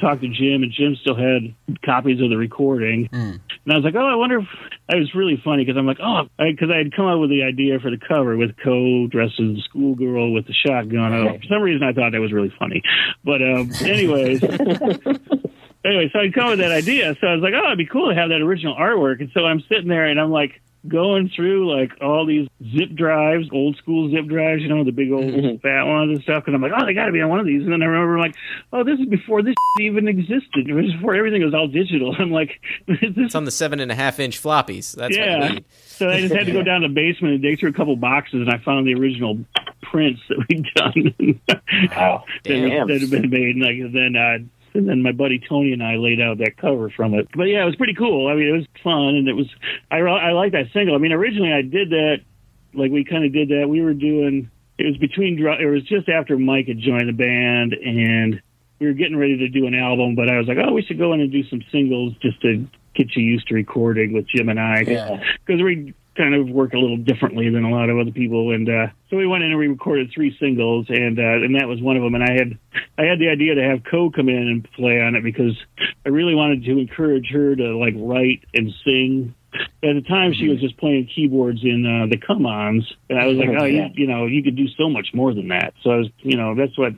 Talked to Jim, and Jim still had copies of the recording. And I was like, oh, I wonder if I was really funny because I'm like, oh, because I, had come up with the idea for the cover with Ko dressed as a schoolgirl with the shotgun. I know, for some reason, I thought that was really funny. But um, anyways. anyway, so I come up with that idea. So I was like, oh, it'd be cool to have that original artwork. And so I'm sitting there and I'm like going through like all these zip drives, old school zip drives, you know, the big old fat ones and stuff. And I'm like, oh, they got to be on one of these. And then I remember like, oh, this is before this even existed. It was before everything was all digital. I'm like, this It's on the seven and a half inch floppies. That's what yeah. need. So I just had to go down to the basement and dig through a couple boxes, and I found the original prints that we'd done. Wow. that, Damn. that had been made. And like, then, uh, and then my buddy Tony and I laid out that cover from it. But yeah, it was pretty cool. I mean, it was fun, and it was. I I like that single. I mean, originally I did that, like we kind of did that. We were doing. It was between. It was just after Mike had joined the band, and we were getting ready to do an album. But I was like, oh, we should go in and do some singles just to get you used to recording with Jim and I, Yeah. because we kind of work a little differently than a lot of other people. And uh, so we went in and we recorded three singles, and uh, and that was one of them. And I had I had the idea to have Ko come in and play on it because I really wanted to encourage her to like write and sing. At the time, she was just playing keyboards in uh, the Come Ons, and I was like, oh, you, you know, you could do so much more than that. So I was, you know, that's what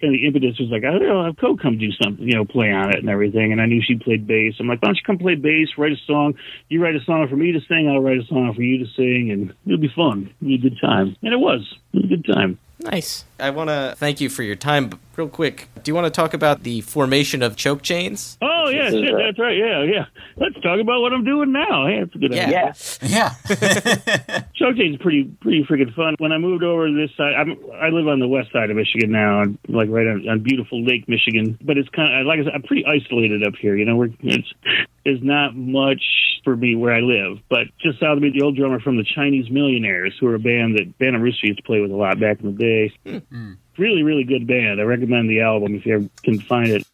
kind of the impetus was like. I don't know, Ko come do something, you know, play on it and everything. And I knew she played bass. I'm like, why don't you come play bass, write a song? You write a song for me to sing, I'll write a song for you to sing, and it'll be fun. It'll be a good time. And it was. It was a good time. Nice. I want to thank you for your time. But real quick, do you want to talk about the formation of choke chains? Oh yeah, shit, right. that's right. Yeah, yeah. Let's talk about what I'm doing now. Hey, that's a good idea. Yeah. Yeah. Showcase is pretty pretty freaking fun. When I moved over to this side, I'm, I live on the west side of Michigan now, I'm, like right on, on beautiful Lake Michigan. But it's kind of like I said, I'm pretty isolated up here. You know, we're it's there's not much for me where I live. But just south of me, the old drummer from the Chinese Millionaires, who are a band that Bantam Rooster used to play with a lot back in the day. Hmm. Really, really good band. I recommend the album if you ever can find it.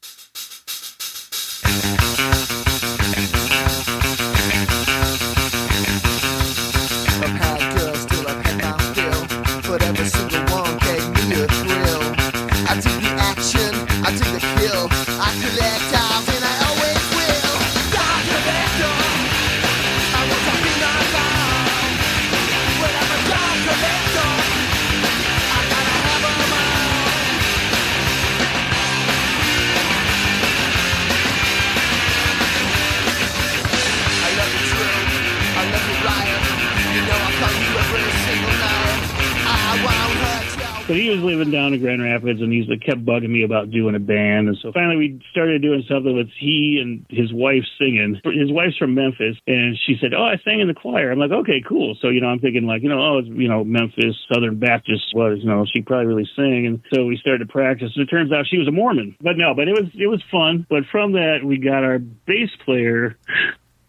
Living down in Grand Rapids, and he's like, kept bugging me about doing a band. And so finally, we started doing something with he and his wife singing. His wife's from Memphis, and she said, "Oh, I sang in the choir." I'm like, "Okay, cool." So you know, I'm thinking like, you know, oh, it's, you know, Memphis Southern Baptist was, you know, she probably really sing. And so we started to practice. And it turns out she was a Mormon. But no, but it was it was fun. But from that, we got our bass player.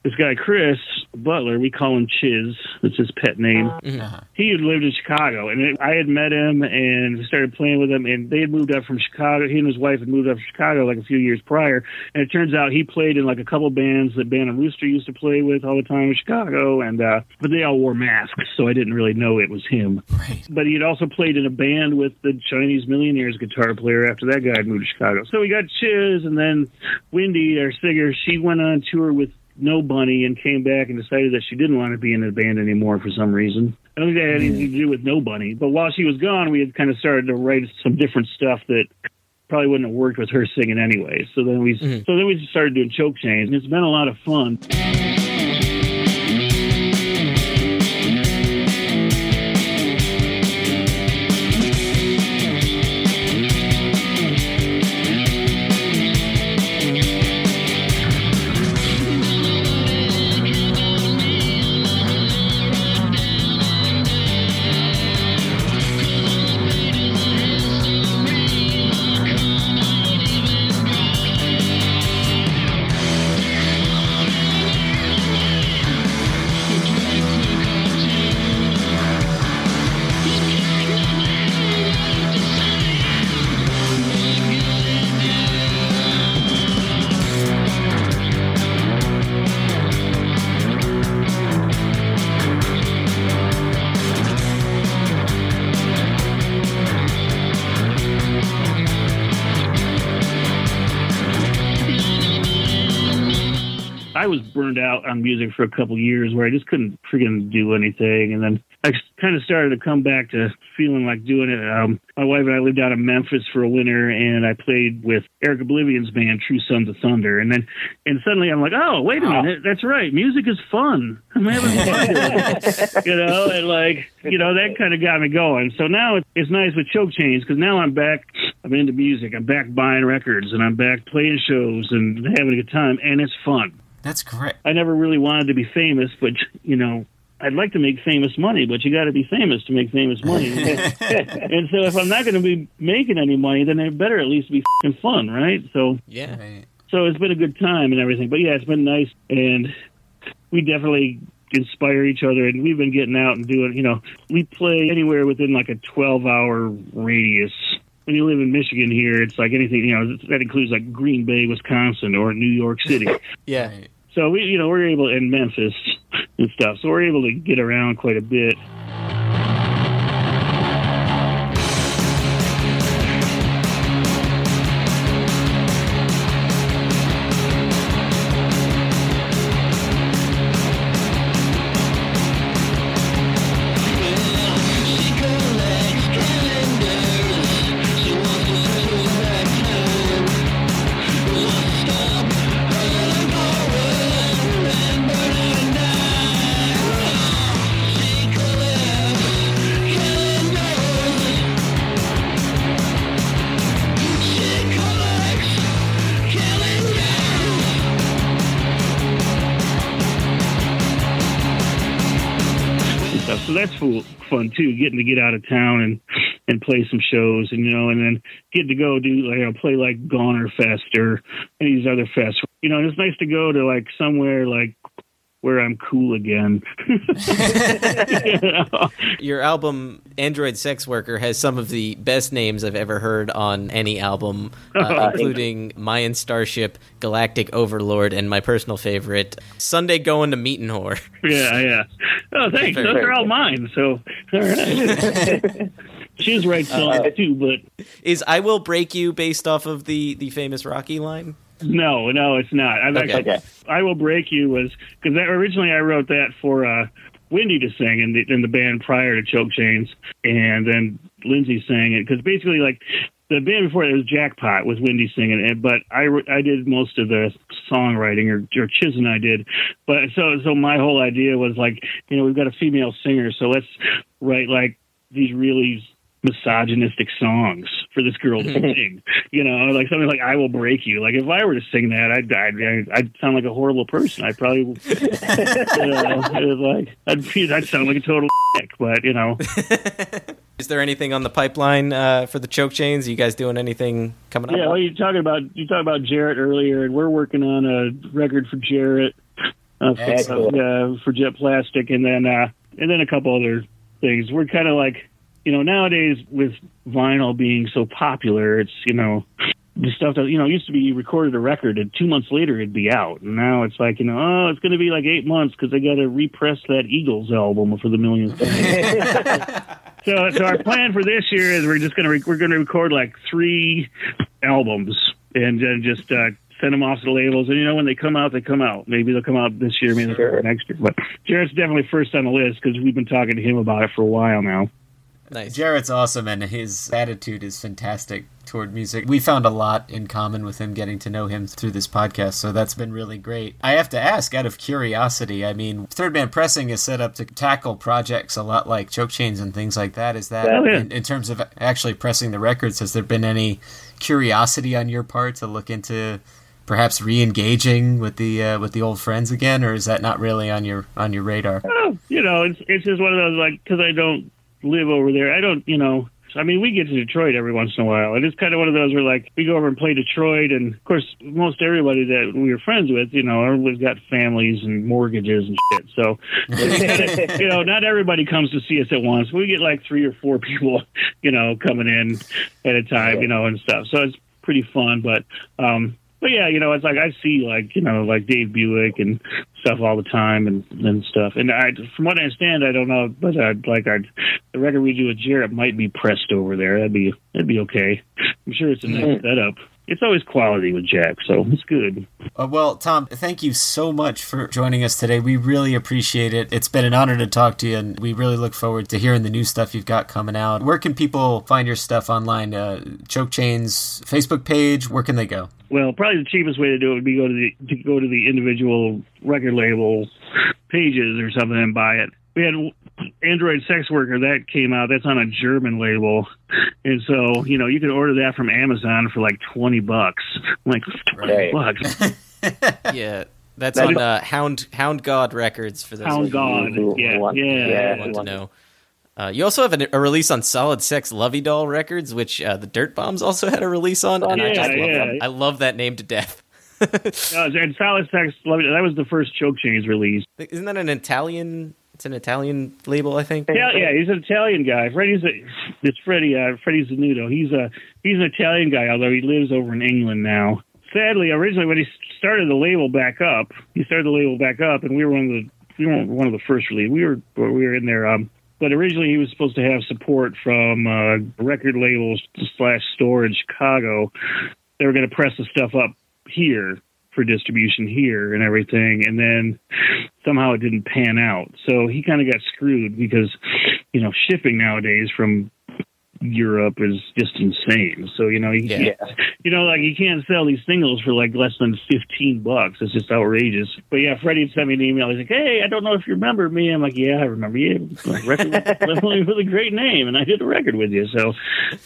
This guy Chris Butler, we call him Chiz. That's his pet name uh-huh. Mm-hmm. Uh-huh. he had lived in Chicago, and it, I had met him and started playing with him. And they had moved up from Chicago. He and his wife had moved up from Chicago like a few years prior. And it turns out he played in like a couple bands that Bantam Rooster used to play with all the time in Chicago. And uh, but they all wore masks, so I didn't really know it was him. Right. But he had also played in a band with the Chinese Millionaires guitar player after that guy had moved to Chicago. So we got Chiz, and then Wendy, our singer, she went on tour with Nobunny and came back and decided that she didn't want to be in the band anymore for some reason. I don't think that had anything to do with Nobunny. But while she was gone, we had kind of started to write some different stuff that probably wouldn't have worked with her singing anyway. So then we mm-hmm. so then we just started doing choke chains, and it's been a lot of fun. On music for a couple years where I just couldn't freaking do anything, and then I kind of started to come back to feeling like doing it. Um, my wife and I lived out in Memphis for a winter, and I played with Eric Oblivion's band, True Sons of Thunder, and then and suddenly I'm like, oh wait a minute, that's right, music is fun. I'm having fun, you know, and like you know that kind of got me going. So now it's, it's nice with Choke Chains because now I'm back. I'm into music. I'm back buying records, and I'm back playing shows and having a good time, and it's fun. That's great. I never really wanted to be famous, but you know, I'd like to make famous money, but you got to be famous to make famous money. and so, if I'm not going to be making any money, then it better at least be fing fun, right? So, Yeah. so it's been a good time and everything. But yeah, it's been nice, and we definitely inspire each other. And we've been getting out and doing. You know, we play anywhere within like a 12 hour radius. When you live in Michigan here, it's like anything. You know, that includes like Green Bay, Wisconsin, or New York City. Yeah. So we, you know, we're able in Memphis and stuff. So we're able to get around quite a bit. Too, getting to get out of town and and play some shows, and you know, and then getting to go do like you know, play like Gonerfest or any of these other fests. You know, and it's nice to go to like somewhere like where I'm cool again. You know? Your album Android Sex Worker has some of the best names I've ever heard on any album, uh, including Mayan Starship, Galactic Overlord, and my personal favorite, Sunday Going to Meetin' Whore. yeah, yeah. Oh, thanks. Those are all mine. So, all right. She's right songs too, but Is I Will Break You based off of the, the famous Rocky line? No, no, it's not. I've Okay. actually, I will break you was because originally I wrote that for uh, Wendy to sing in the in the band prior to Choke Chains, and then Lindsay sang it because basically like the band before it was Jackpot was Wendy singing it, but I I did most of the songwriting or or Chiz and I did, but so so my whole idea was like you know we've got a female singer, so let's write like these really misogynistic songs for this girl to sing. You know, like something like "I Will Break You." Like if I were to sing that, I'd I'd, I'd sound like a horrible person. I'd probably, you know, like I'd be, I'd sound like a total dick. But you know, Is there anything on the pipeline uh, for the choke chains? Are you guys doing anything coming up? yeah. Well, you talking about you talked about Jarrett earlier, and we're working on a record for Jarrett, uh, for, uh, for Jett Plastic, and then uh, and then a couple other things. We're kind of like, you know, nowadays with vinyl being so popular, it's you know. The stuff that you know used to be you recorded a record and two months later it'd be out, and now it's like you know oh it's going to be like eight months because they got to repress that Eagles album for the millionth time. so, so our plan for this year is we're just going to re- we're going to record like three albums and then just uh, send them off to the labels. And you know when they come out, they come out. Maybe they'll come out this year, maybe out next year. But Jarrett's definitely first on the list because we've been talking to him about it for a while now. Nice. Jarrett's awesome, and his attitude is fantastic toward music. We found a lot in common with him getting to know him through this podcast, so that's been really great. I have to ask, out of curiosity, I mean, Third Man Pressing is set up to tackle projects a lot like Choke Chains and things like that. Is that, yeah. in, in terms of actually pressing the records, has there been any curiosity on your part to look into perhaps re-engaging with the uh, with the old friends again, or is that not really on your on your radar? Oh, you know, it's it's just one of those like because I don't live over there. I don't, you know. I mean, we get to Detroit every once in a while, and it's kind of one of those where, like, we go over and play Detroit, and of course, most everybody that we were friends with, you know, everybody's got families and mortgages and shit. So, you know, not everybody comes to see us at once. We get like three or four people, you know, coming in at a time, you know, and stuff. So it's pretty fun, but um, but yeah, you know, it's like I see like you know like Dave Buick and stuff all the time and and stuff. And I, from what I understand, I don't know, but I'd like I'd, the record we do with Jarrett might be pressed over there. That'd be that'd be okay. I'm sure it's a nice mm. setup. It's always quality with Jack, so it's good. Uh, well, Tom, thank you so much for joining us today. We really appreciate it. It's been an honor to talk to you, and we really look forward to hearing the new stuff you've got coming out. Where can people find your stuff online? Uh, Choke Chain's Facebook page. Where can they go? Well, probably the cheapest way to do it would be go to the to go to the individual record label pages or something and buy it. We had Android Sex Worker that came out. That's on a German label, and so you know you can order that from Amazon for like twenty bucks. I'm like twenty Right. bucks. yeah, that's That on uh, Hound Hound Gawd Records for those Hound of you God. Yeah, want- yeah. yeah. who want to know. Uh, you also have an, a release on Solid Sex Lovey Doll Records, which uh, the Dirtbombs also had a release on. and I Yeah, just love yeah. them. I love that name to death. No, and Solid Sex, Lovey—that was the first Choke Chains release. Isn't that an Italian? It's an Italian label, I think. Yeah, yeah, he's an Italian guy. Freddie's a, it's Freddie. Uh, Freddie Zanuto. He's a he's an Italian guy, although he lives over in England now. Sadly, originally when he started the label back up, he started the label back up, and we were one of the we were one of the first release. We were we were in there. Um, but originally he was supposed to have support from uh, record labels slash store in Chicago. They were going to press the stuff up here for distribution here and everything, and then somehow it didn't pan out. So he kind of got screwed because, you know, shipping nowadays from Europe is just insane. So you know, you, Yeah. you know, like you can't sell these singles for like less than fifteen bucks. It's just outrageous. But yeah, Freddie sent me an email. He's like, "Hey, I don't know if you remember me." I'm like, "Yeah, I remember you. Like, record with with a great name, and I did a record with you." So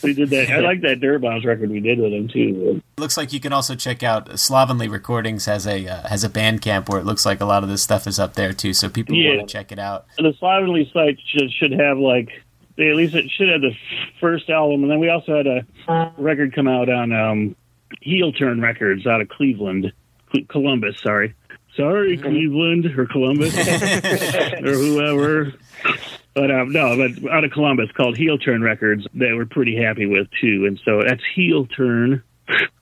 we did that. I like that Dirtbombs record we did with him too. Looks like you can also check out Slovenly Recordings has a uh, has a Bandcamp where it looks like a lot of this stuff is up there too. So people Yeah. want to check it out. the Slovenly site should should have like they at least it should have the first album, and then we also had a record come out on um, Heel Turn Records out of Cleveland, Columbus. Sorry, sorry, Cleveland or Columbus or whoever. But um, no, but out of Columbus called Heel Turn Records, they were pretty happy with too, and so that's Heel Turn,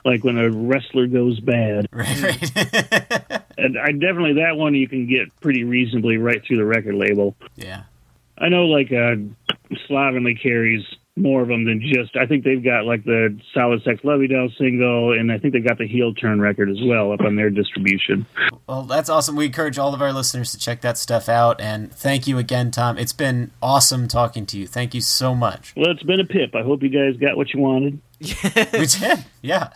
like when a wrestler goes bad. Right, right. And I definitely that one you can get pretty reasonably right through the record label. yeah. I know like uh, Slovenly carries more of them than just. I think they've got like the Solid Sex Lovey Doll single, and I think they've got the Heel Turn record as well up on their distribution. Well, that's awesome. We encourage all of our listeners to check that stuff out. And thank you again, Tom. It's been awesome talking to you. Thank you so much. Well, it's been a pip. I hope you guys got what you wanted. we did. Yeah.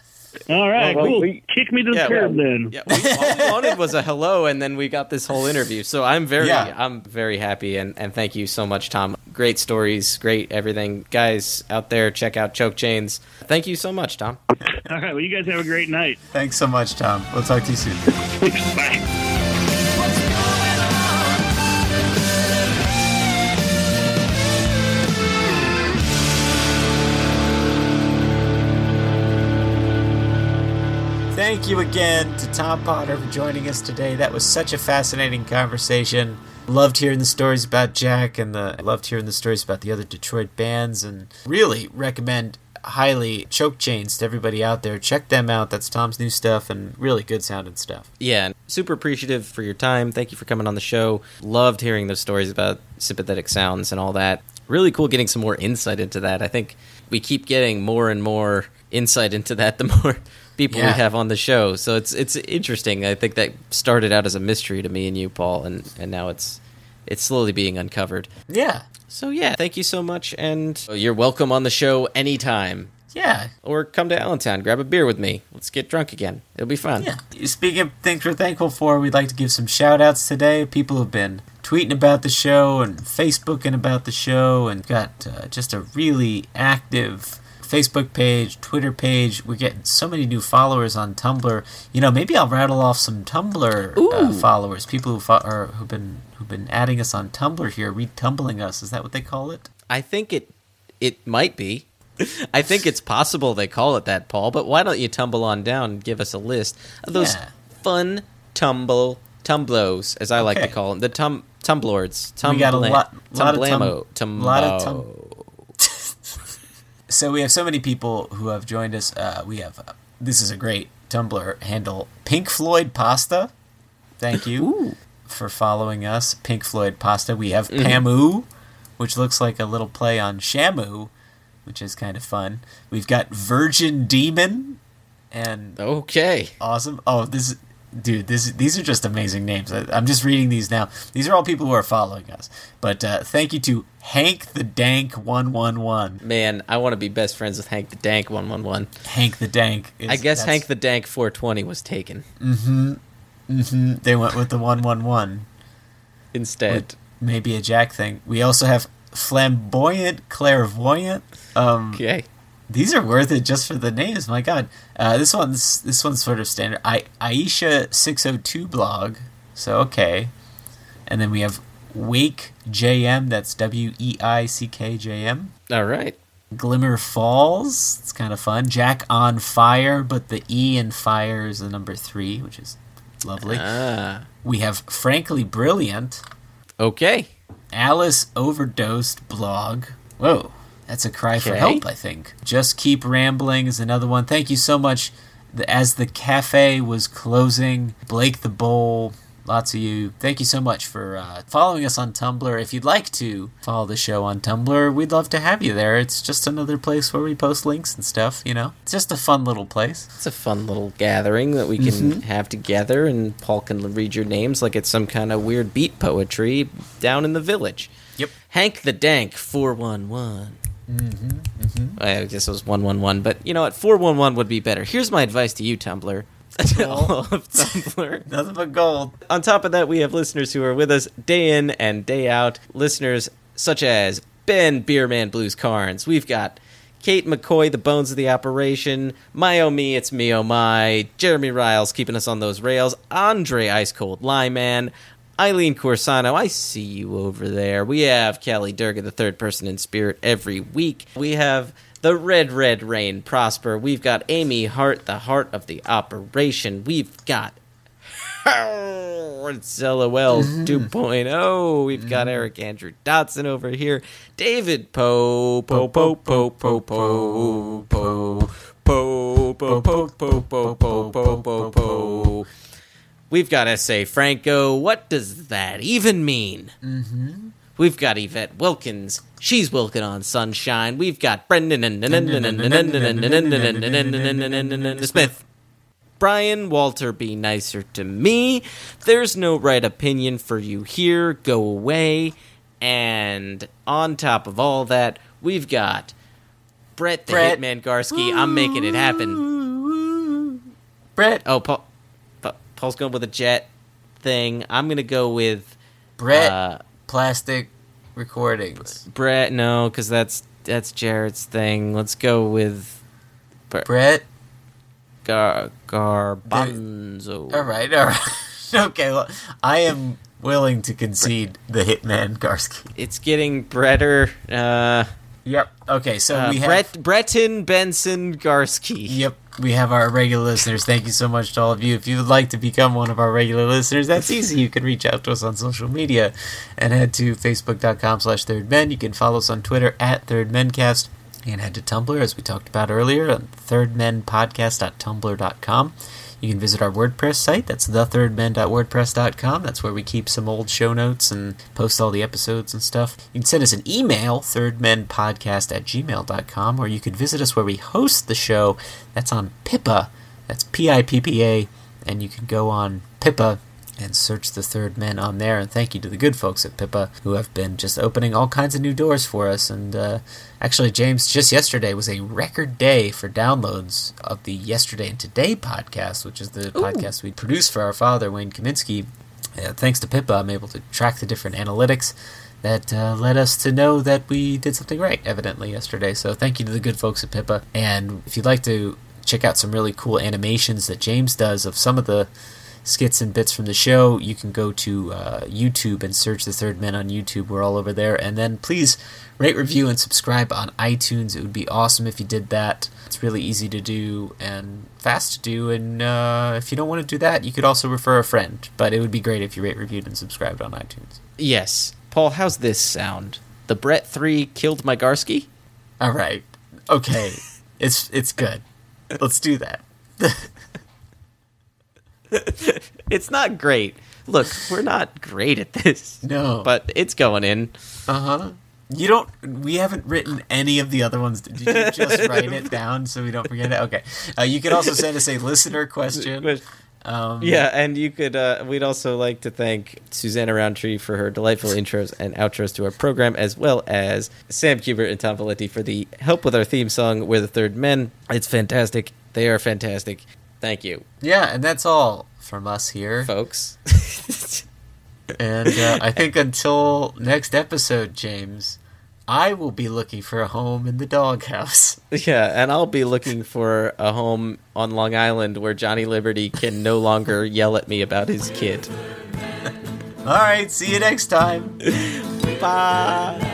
All right, Well, cool. we- Kick me to the Yeah, curb then. Yeah, we, all we wanted was a hello, and then we got this whole interview. So I'm very, Yeah. I'm very happy, and, and thank you so much, Tom. Great stories, great everything, guys out there. Check out Choke Chains. Thank you so much, Tom. All right. Well, you guys have a great night. Thanks so much, Tom. We'll talk to you soon. Bye. Thank you again to Tom Potter for joining us today. That was such a fascinating conversation. Loved hearing the stories about Jack and the loved hearing the stories about the other Detroit bands and really recommend highly Choke Chains to everybody out there. Check them out. That's Tom's new stuff and really good sounding stuff. Yeah, super appreciative for your time. Thank you for coming on the show. Loved hearing those stories about sympathetic sounds and all that. Really cool getting some more insight into that. I think we keep getting more and more insight into that the more people Yeah. we have on the show. So it's it's interesting. I think that started out as a mystery to me and you, Paul, and and now it's it's slowly being uncovered. Yeah. So yeah, thank you so much, and you're welcome on the show anytime. Yeah. Or come to Allentown, grab a beer with me. Let's get drunk again. It'll be fun. Yeah. Speaking of things we're thankful for, we'd like to give some shout outs today. People have been tweeting about the show and Facebooking about the show and got uh, just a really active Facebook page, Twitter page. We're getting so many new followers on Tumblr. You know, maybe I'll rattle off some Tumblr uh, followers, people who fo- or who've been who've been adding us on Tumblr here, retumbling us. Is that what they call it? I think it it might be. I think it's possible they call it that, Paul. But why don't you tumble on down and give us a list of those Yeah. fun tumble tumblos, as I like to call them, the tum tumblords. Tum We got a lot- lot of tum- tumblamo, lot of tumbo. So we have so many people who have joined us. Uh, we have uh, this is a great Tumblr handle, Pink Floyd Pasta. Thank you for following us, Pink Floyd Pasta. We have Pamu, which looks like a little play on Shamu, which is kind of fun. We've got Virgin Demon. and Okay. awesome. Oh, this dude, this these are just amazing names. I, I'm just reading these now. These are all people who are following us. But uh, thank you to Hank the Dank one one one. Man, I want to be best friends with Hank the Dank 111. Hank the Dank. Is, I guess that's- Hank the Dank 420 was taken Mm hmm. They went with the one one one. instead. Maybe a Jack thing. We also have flamboyant, clairvoyant. Um, Okay. These are worth it just for the names. My God, uh, this one's this one's sort of standard. I Aisha six hundred two blog. So okay, and then we have Wake JM. That's W E I C K J M. All right. Glimmer Falls. It's kind of fun. Jack on Fire, but the E in Fire is the number three, which is lovely. Ah. we have Frankly Brilliant. Okay. Alice overdosed blog. Whoa, that's a cry for help, I think. Just keep rambling is another one. Thank you so much. As the cafe was closing, Blake the Bowl, lots of you. Thank you so much for uh, following us on Tumblr. If you'd like to follow the show on Tumblr, we'd love to have you there. It's just another place where we post links and stuff, you know? It's just a fun little place. It's a fun little gathering that we can have together, and Paul can read your names like it's some kind of weird beat poetry down in the village. Yep. Hank the Dank 411. Mm-hmm, mm-hmm. I guess it was 111, but you know what? 411 would be better. Here's my advice to you, Tumblr. All of Tumblr. Nothing but gold. On top of that, we have listeners who are with us day in and day out. Listeners such as Ben Beerman Blues Carnes. We've got Kate McCoy, the bones of the operation. My oh me, it's me oh my. Jeremy Riles keeping us on those rails. Andre Ice Cold Lyman. Eileen Corsano, I see you over there. We have Kelly Durga, the third person in spirit, every week. We have the Red Red Rain Prosper. We've got Amy Hart, the heart of the operation. We've got it's LOL 2.0. We've got Eric Andrew Dotson over here. David Poe, Poe, Poe, Poe, Poe, Poe, Poe, Poe, Poe, Poe, Poe, Poe, Poe, Poe, Poe, Poe. We've got S.A. Franco. What does that even mean? Mm-hmm. We've got Yvette Wilkins. She's Wilkin on Sunshine. We've got Brendan and Smith. Brian Walter, be nicer to me. There's no right opinion for you here. Go away. And on top of all that, we've got Brett the Brett. Hitman Garsky. I'm making it happen. Brett. Oh, Paul, Pa- Paul's going with a jet thing. I'm gonna go with Brett. uh, Plastic recordings. Brett. No, because that's that's Jarrett's thing. Let's go with Bre- Brett. Gar Garbanzo. All right, all right. okay, well, I am willing to concede the Hitman Garsky. It's getting Bretter. Uh, Yep. Okay, so uh, we have. Brett Breton Benson Garsky. Yep, we have our regular listeners. Thank you so much to all of you. If you would like to become one of our regular listeners, that's easy. You can reach out to us on social media and head to facebook.com slash thirdmen. You can follow us on Twitter at thirdmencast and head to Tumblr, as we talked about earlier, on thirdmenpodcast.tumblr.com. You can visit our WordPress site. That's thethirdmen.wordpress.com. That's where we keep some old show notes and post all the episodes and stuff. You can send us an email, thirdmenpodcast at gmail.com, or you could visit us where we host the show. That's on Pippa. That's P I P P A. And you can go on Pippa and search the Third Men on there. And thank you to the good folks at Pippa who have been just opening all kinds of new doors for us. And uh, actually, James, just yesterday was a record day for downloads of the Yesterday and Today podcast, which is the podcast we produce for our father, Wayne Kaminsky. Uh, thanks to Pippa, I'm able to track the different analytics that uh, led us to know that we did something right, evidently, yesterday. So thank you to the good folks at Pippa. And if you'd like to check out some really cool animations that James does of some of the skits and bits from the show, you can go to uh, YouTube and search The Third Men on YouTube. We're all over there. And then please rate, review, and subscribe on iTunes. It would be awesome if you did that. It's really easy to do and fast to do. And uh, if you don't want to do that, you could also refer a friend. But it would be great if you rate, reviewed, and subscribed on iTunes. Yes, Paul. How's this sound? The Brett three killed my Garsky. All right. Okay. it's it's good. Let's do that. It's not great. Look, we're not great at this. No. but it's going in. Uh huh. You don't. We haven't written any of the other ones. Did you just write it down so we don't forget it? Okay. Uh, you can also send us a listener question. Um, Yeah, and you could. Uh, we'd also like to thank Susanna Roundtree for her delightful intros and outros to our program, as well as Sam Kubert and Tom Valenti for the help with our theme song, "We're the Third Men." It's fantastic. They are fantastic. Thank you, Yeah, and that's all from us here, folks. and uh, I think until next episode, James, I will be looking for a home in the doghouse. Yeah, and I'll be looking for a home on Long Island where Johnny Liberty can no longer yell at me about his kid. All right, see you next time. Bye.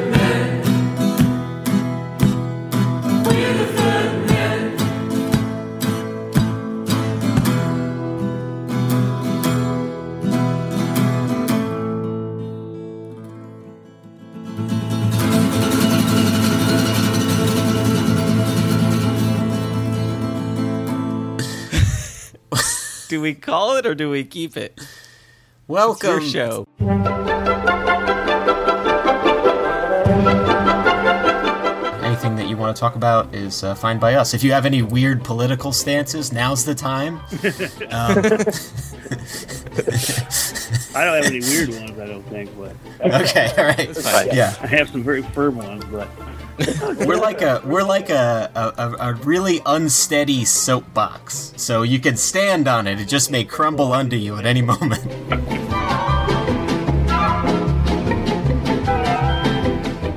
Do we call it or do we keep it? Welcome. It's your show. Anything that you want to talk about is uh, fine by us. If you have any weird political stances, now's the time. Um, I don't have any weird ones, I don't think, but okay, all right, yeah. I have some very firm ones, but we're like a we're like a, a, a- really unsteady soapbox. So you can stand on it; it just may crumble under you at any moment.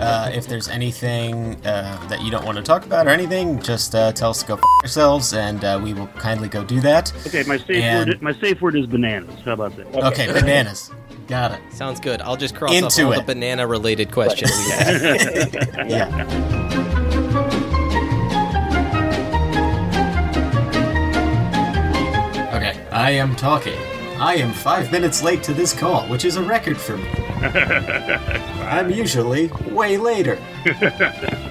Uh, if there's anything uh, that you don't want to talk about or anything, just uh, tell us to go f- yourselves, and uh, we will kindly go do that. okay. My safe And- word, my safe word is bananas. How about that? Okay, bananas. Got it. Sounds good. I'll just cross Into off all it. the banana related questions we had. Yeah. Okay, I am talking. I am five minutes late to this call, which is a record for me. I'm usually way later.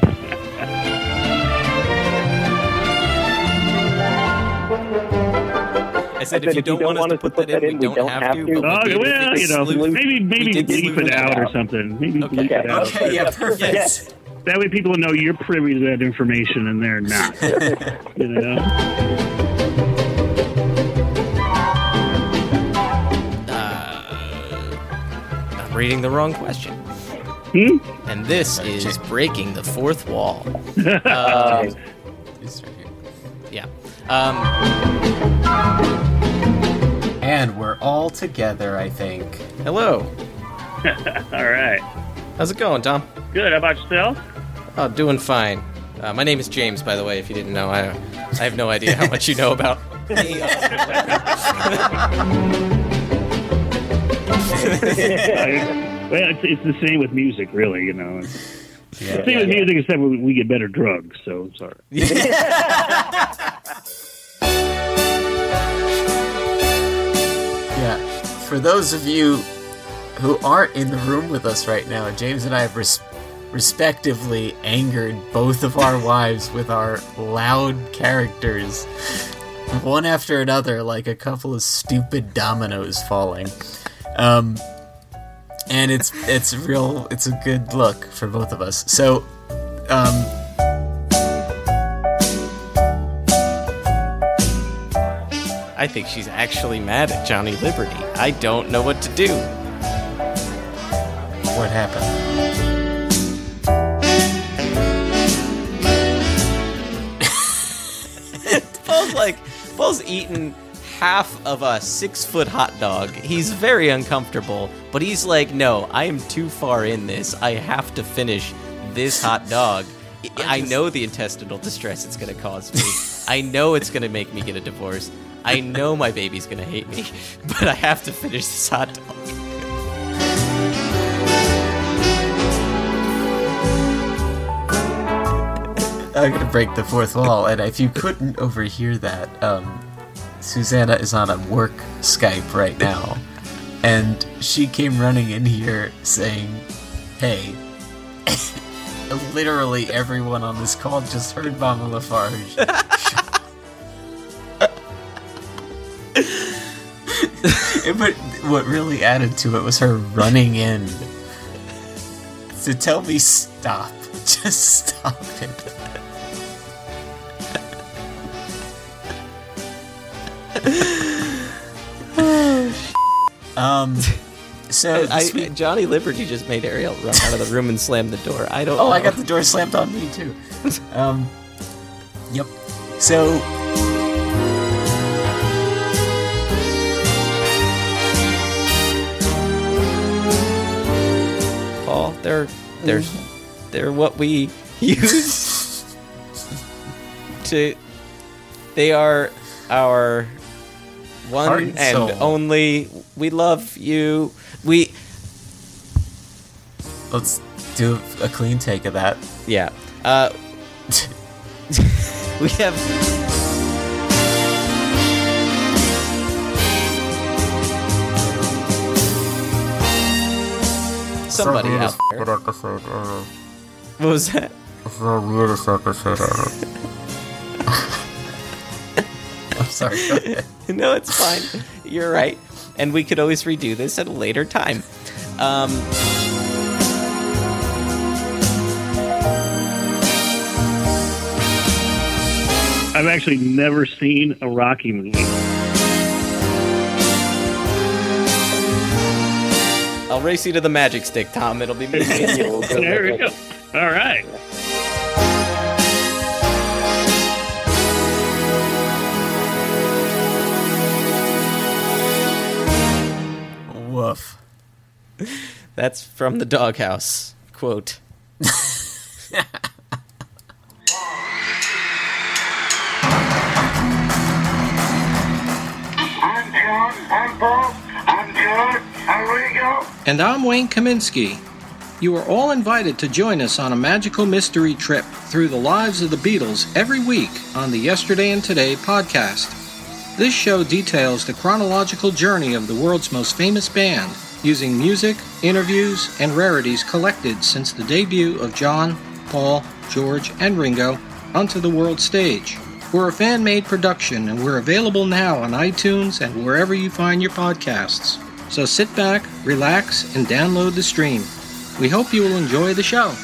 I said, if you don't want us to put that in, we don't have to. Oh, but we well, you know, sleuth- maybe we maybe did bleep it out or something. Maybe bleep it out. Okay, yeah, perfect. That way, people know you're privy to that information and they're not. you know. I'm reading the wrong question. Hmm? And this is breaking the fourth wall. Uh, Um, yeah. Um, And we're all together, I think. hello. All right. How's it going, Tom? Good. How about yourself? Oh, doing fine. Uh, my name is James, by the way. If you didn't know, I, I have no idea how much you know about me. well, it's, it's the same with music, really. You know. It's Yeah, the same with music, except we, we get better drugs. So sorry. Yeah. For those of you who aren't in the room with us right now, James and I have res- respectively angered both of our wives with our loud characters, one after another, like a couple of stupid dominoes falling. Um, and it's it's real. It's a good look for both of us. So, um, I think she's actually mad at Johnny Liberty. I don't know what to do. what happened? Paul's like Paul's eaten half of a six foot hot dog. He's very uncomfortable, but he's like, no, I am too far in this. I have to finish this hot dog. I I know the intestinal distress it's going to cause me. I know it's going to make me get a divorce. I know my baby's to hate me, but I have to finish this hot dog. I'm gonna break the fourth wall, and if you couldn't overhear that, um, Susanna is on a work Skype right now, and she came running in here saying, "Hey." Literally everyone on this call just heard Mama Lafarge. but what really added to it was her running in to tell me stop. Just stop it. um. So I, Johnny Liberty just made Ariel run out of the room and slam the door. I don't. Oh, I got the door slammed on me too. Um, yep. So Paul. They're they're they're what we use to. They are our one Heart and, and soul. only. We love you. We let's do a clean take of that. yeah. Uh, we have. Somebody out there. episode ever. What was that? It's the weirdest episode ever. I'm sorry. No, it's fine. You're right. And we could always redo this at a later time. Um, I've actually never seen a Rocky movie. I'll race you to the magic stick, Tom. It'll be me and. We'll go there we go. All right. Woof. That's from the doghouse. Quote. I'm John. I'm Paul. I'm George. I'm Ringo. And I'm Wayne Kaminsky. You are all invited to join us on a magical mystery trip through the lives of the Beatles every week on the Yesterday and Today podcast. This show details the chronological journey of the world's most famous band, using music, interviews, and rarities collected since the debut of John, Paul, George, and Ringo onto the world stage. We're a fan made production and we're available now on iTunes and wherever you find your podcasts. So sit back, relax, and download the stream. We hope you will enjoy the show.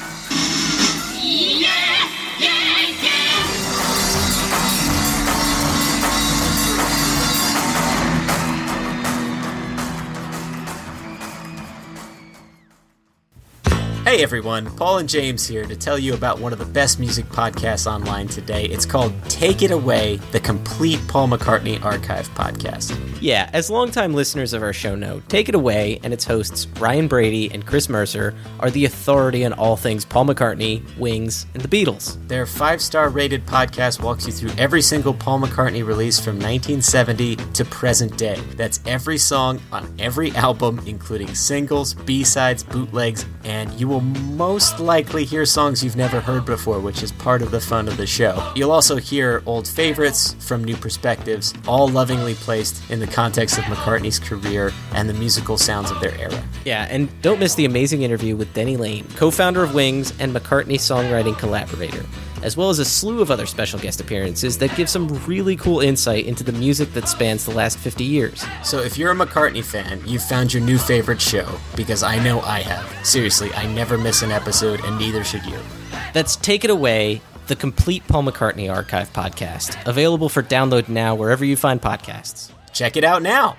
Hey everyone, Paul and James here to tell you about one of the best music podcasts online today. It's called Take It Away, the complete Paul McCartney archive podcast. Yeah, as longtime listeners of our show know, Take It Away and its hosts, Ryan Brady and Chris Mercer, are the authority on all things Paul McCartney, Wings, and the Beatles. Their five star rated podcast walks you through every single Paul McCartney release from 1970 to present day. That's every song on every album, including singles, B sides, bootlegs, and you will most likely hear songs you've never heard before, which is part of the fun of the show. You'll also hear old favorites from new perspectives, all lovingly placed in the context of McCartney's career and the musical sounds of their era. Yeah, and don't miss the amazing interview with Denny Laine, co founder of Wings and McCartney songwriting collaborator, as well as a slew of other special guest appearances that give some really cool insight into the music that spans the last 50 years. So if you're a McCartney fan, you've found your new favorite show, because I know I have. Seriously, I never miss an episode, and neither should you. That's Take It Away, the complete Paul McCartney archive podcast, available for download now wherever you find podcasts. Check it out now!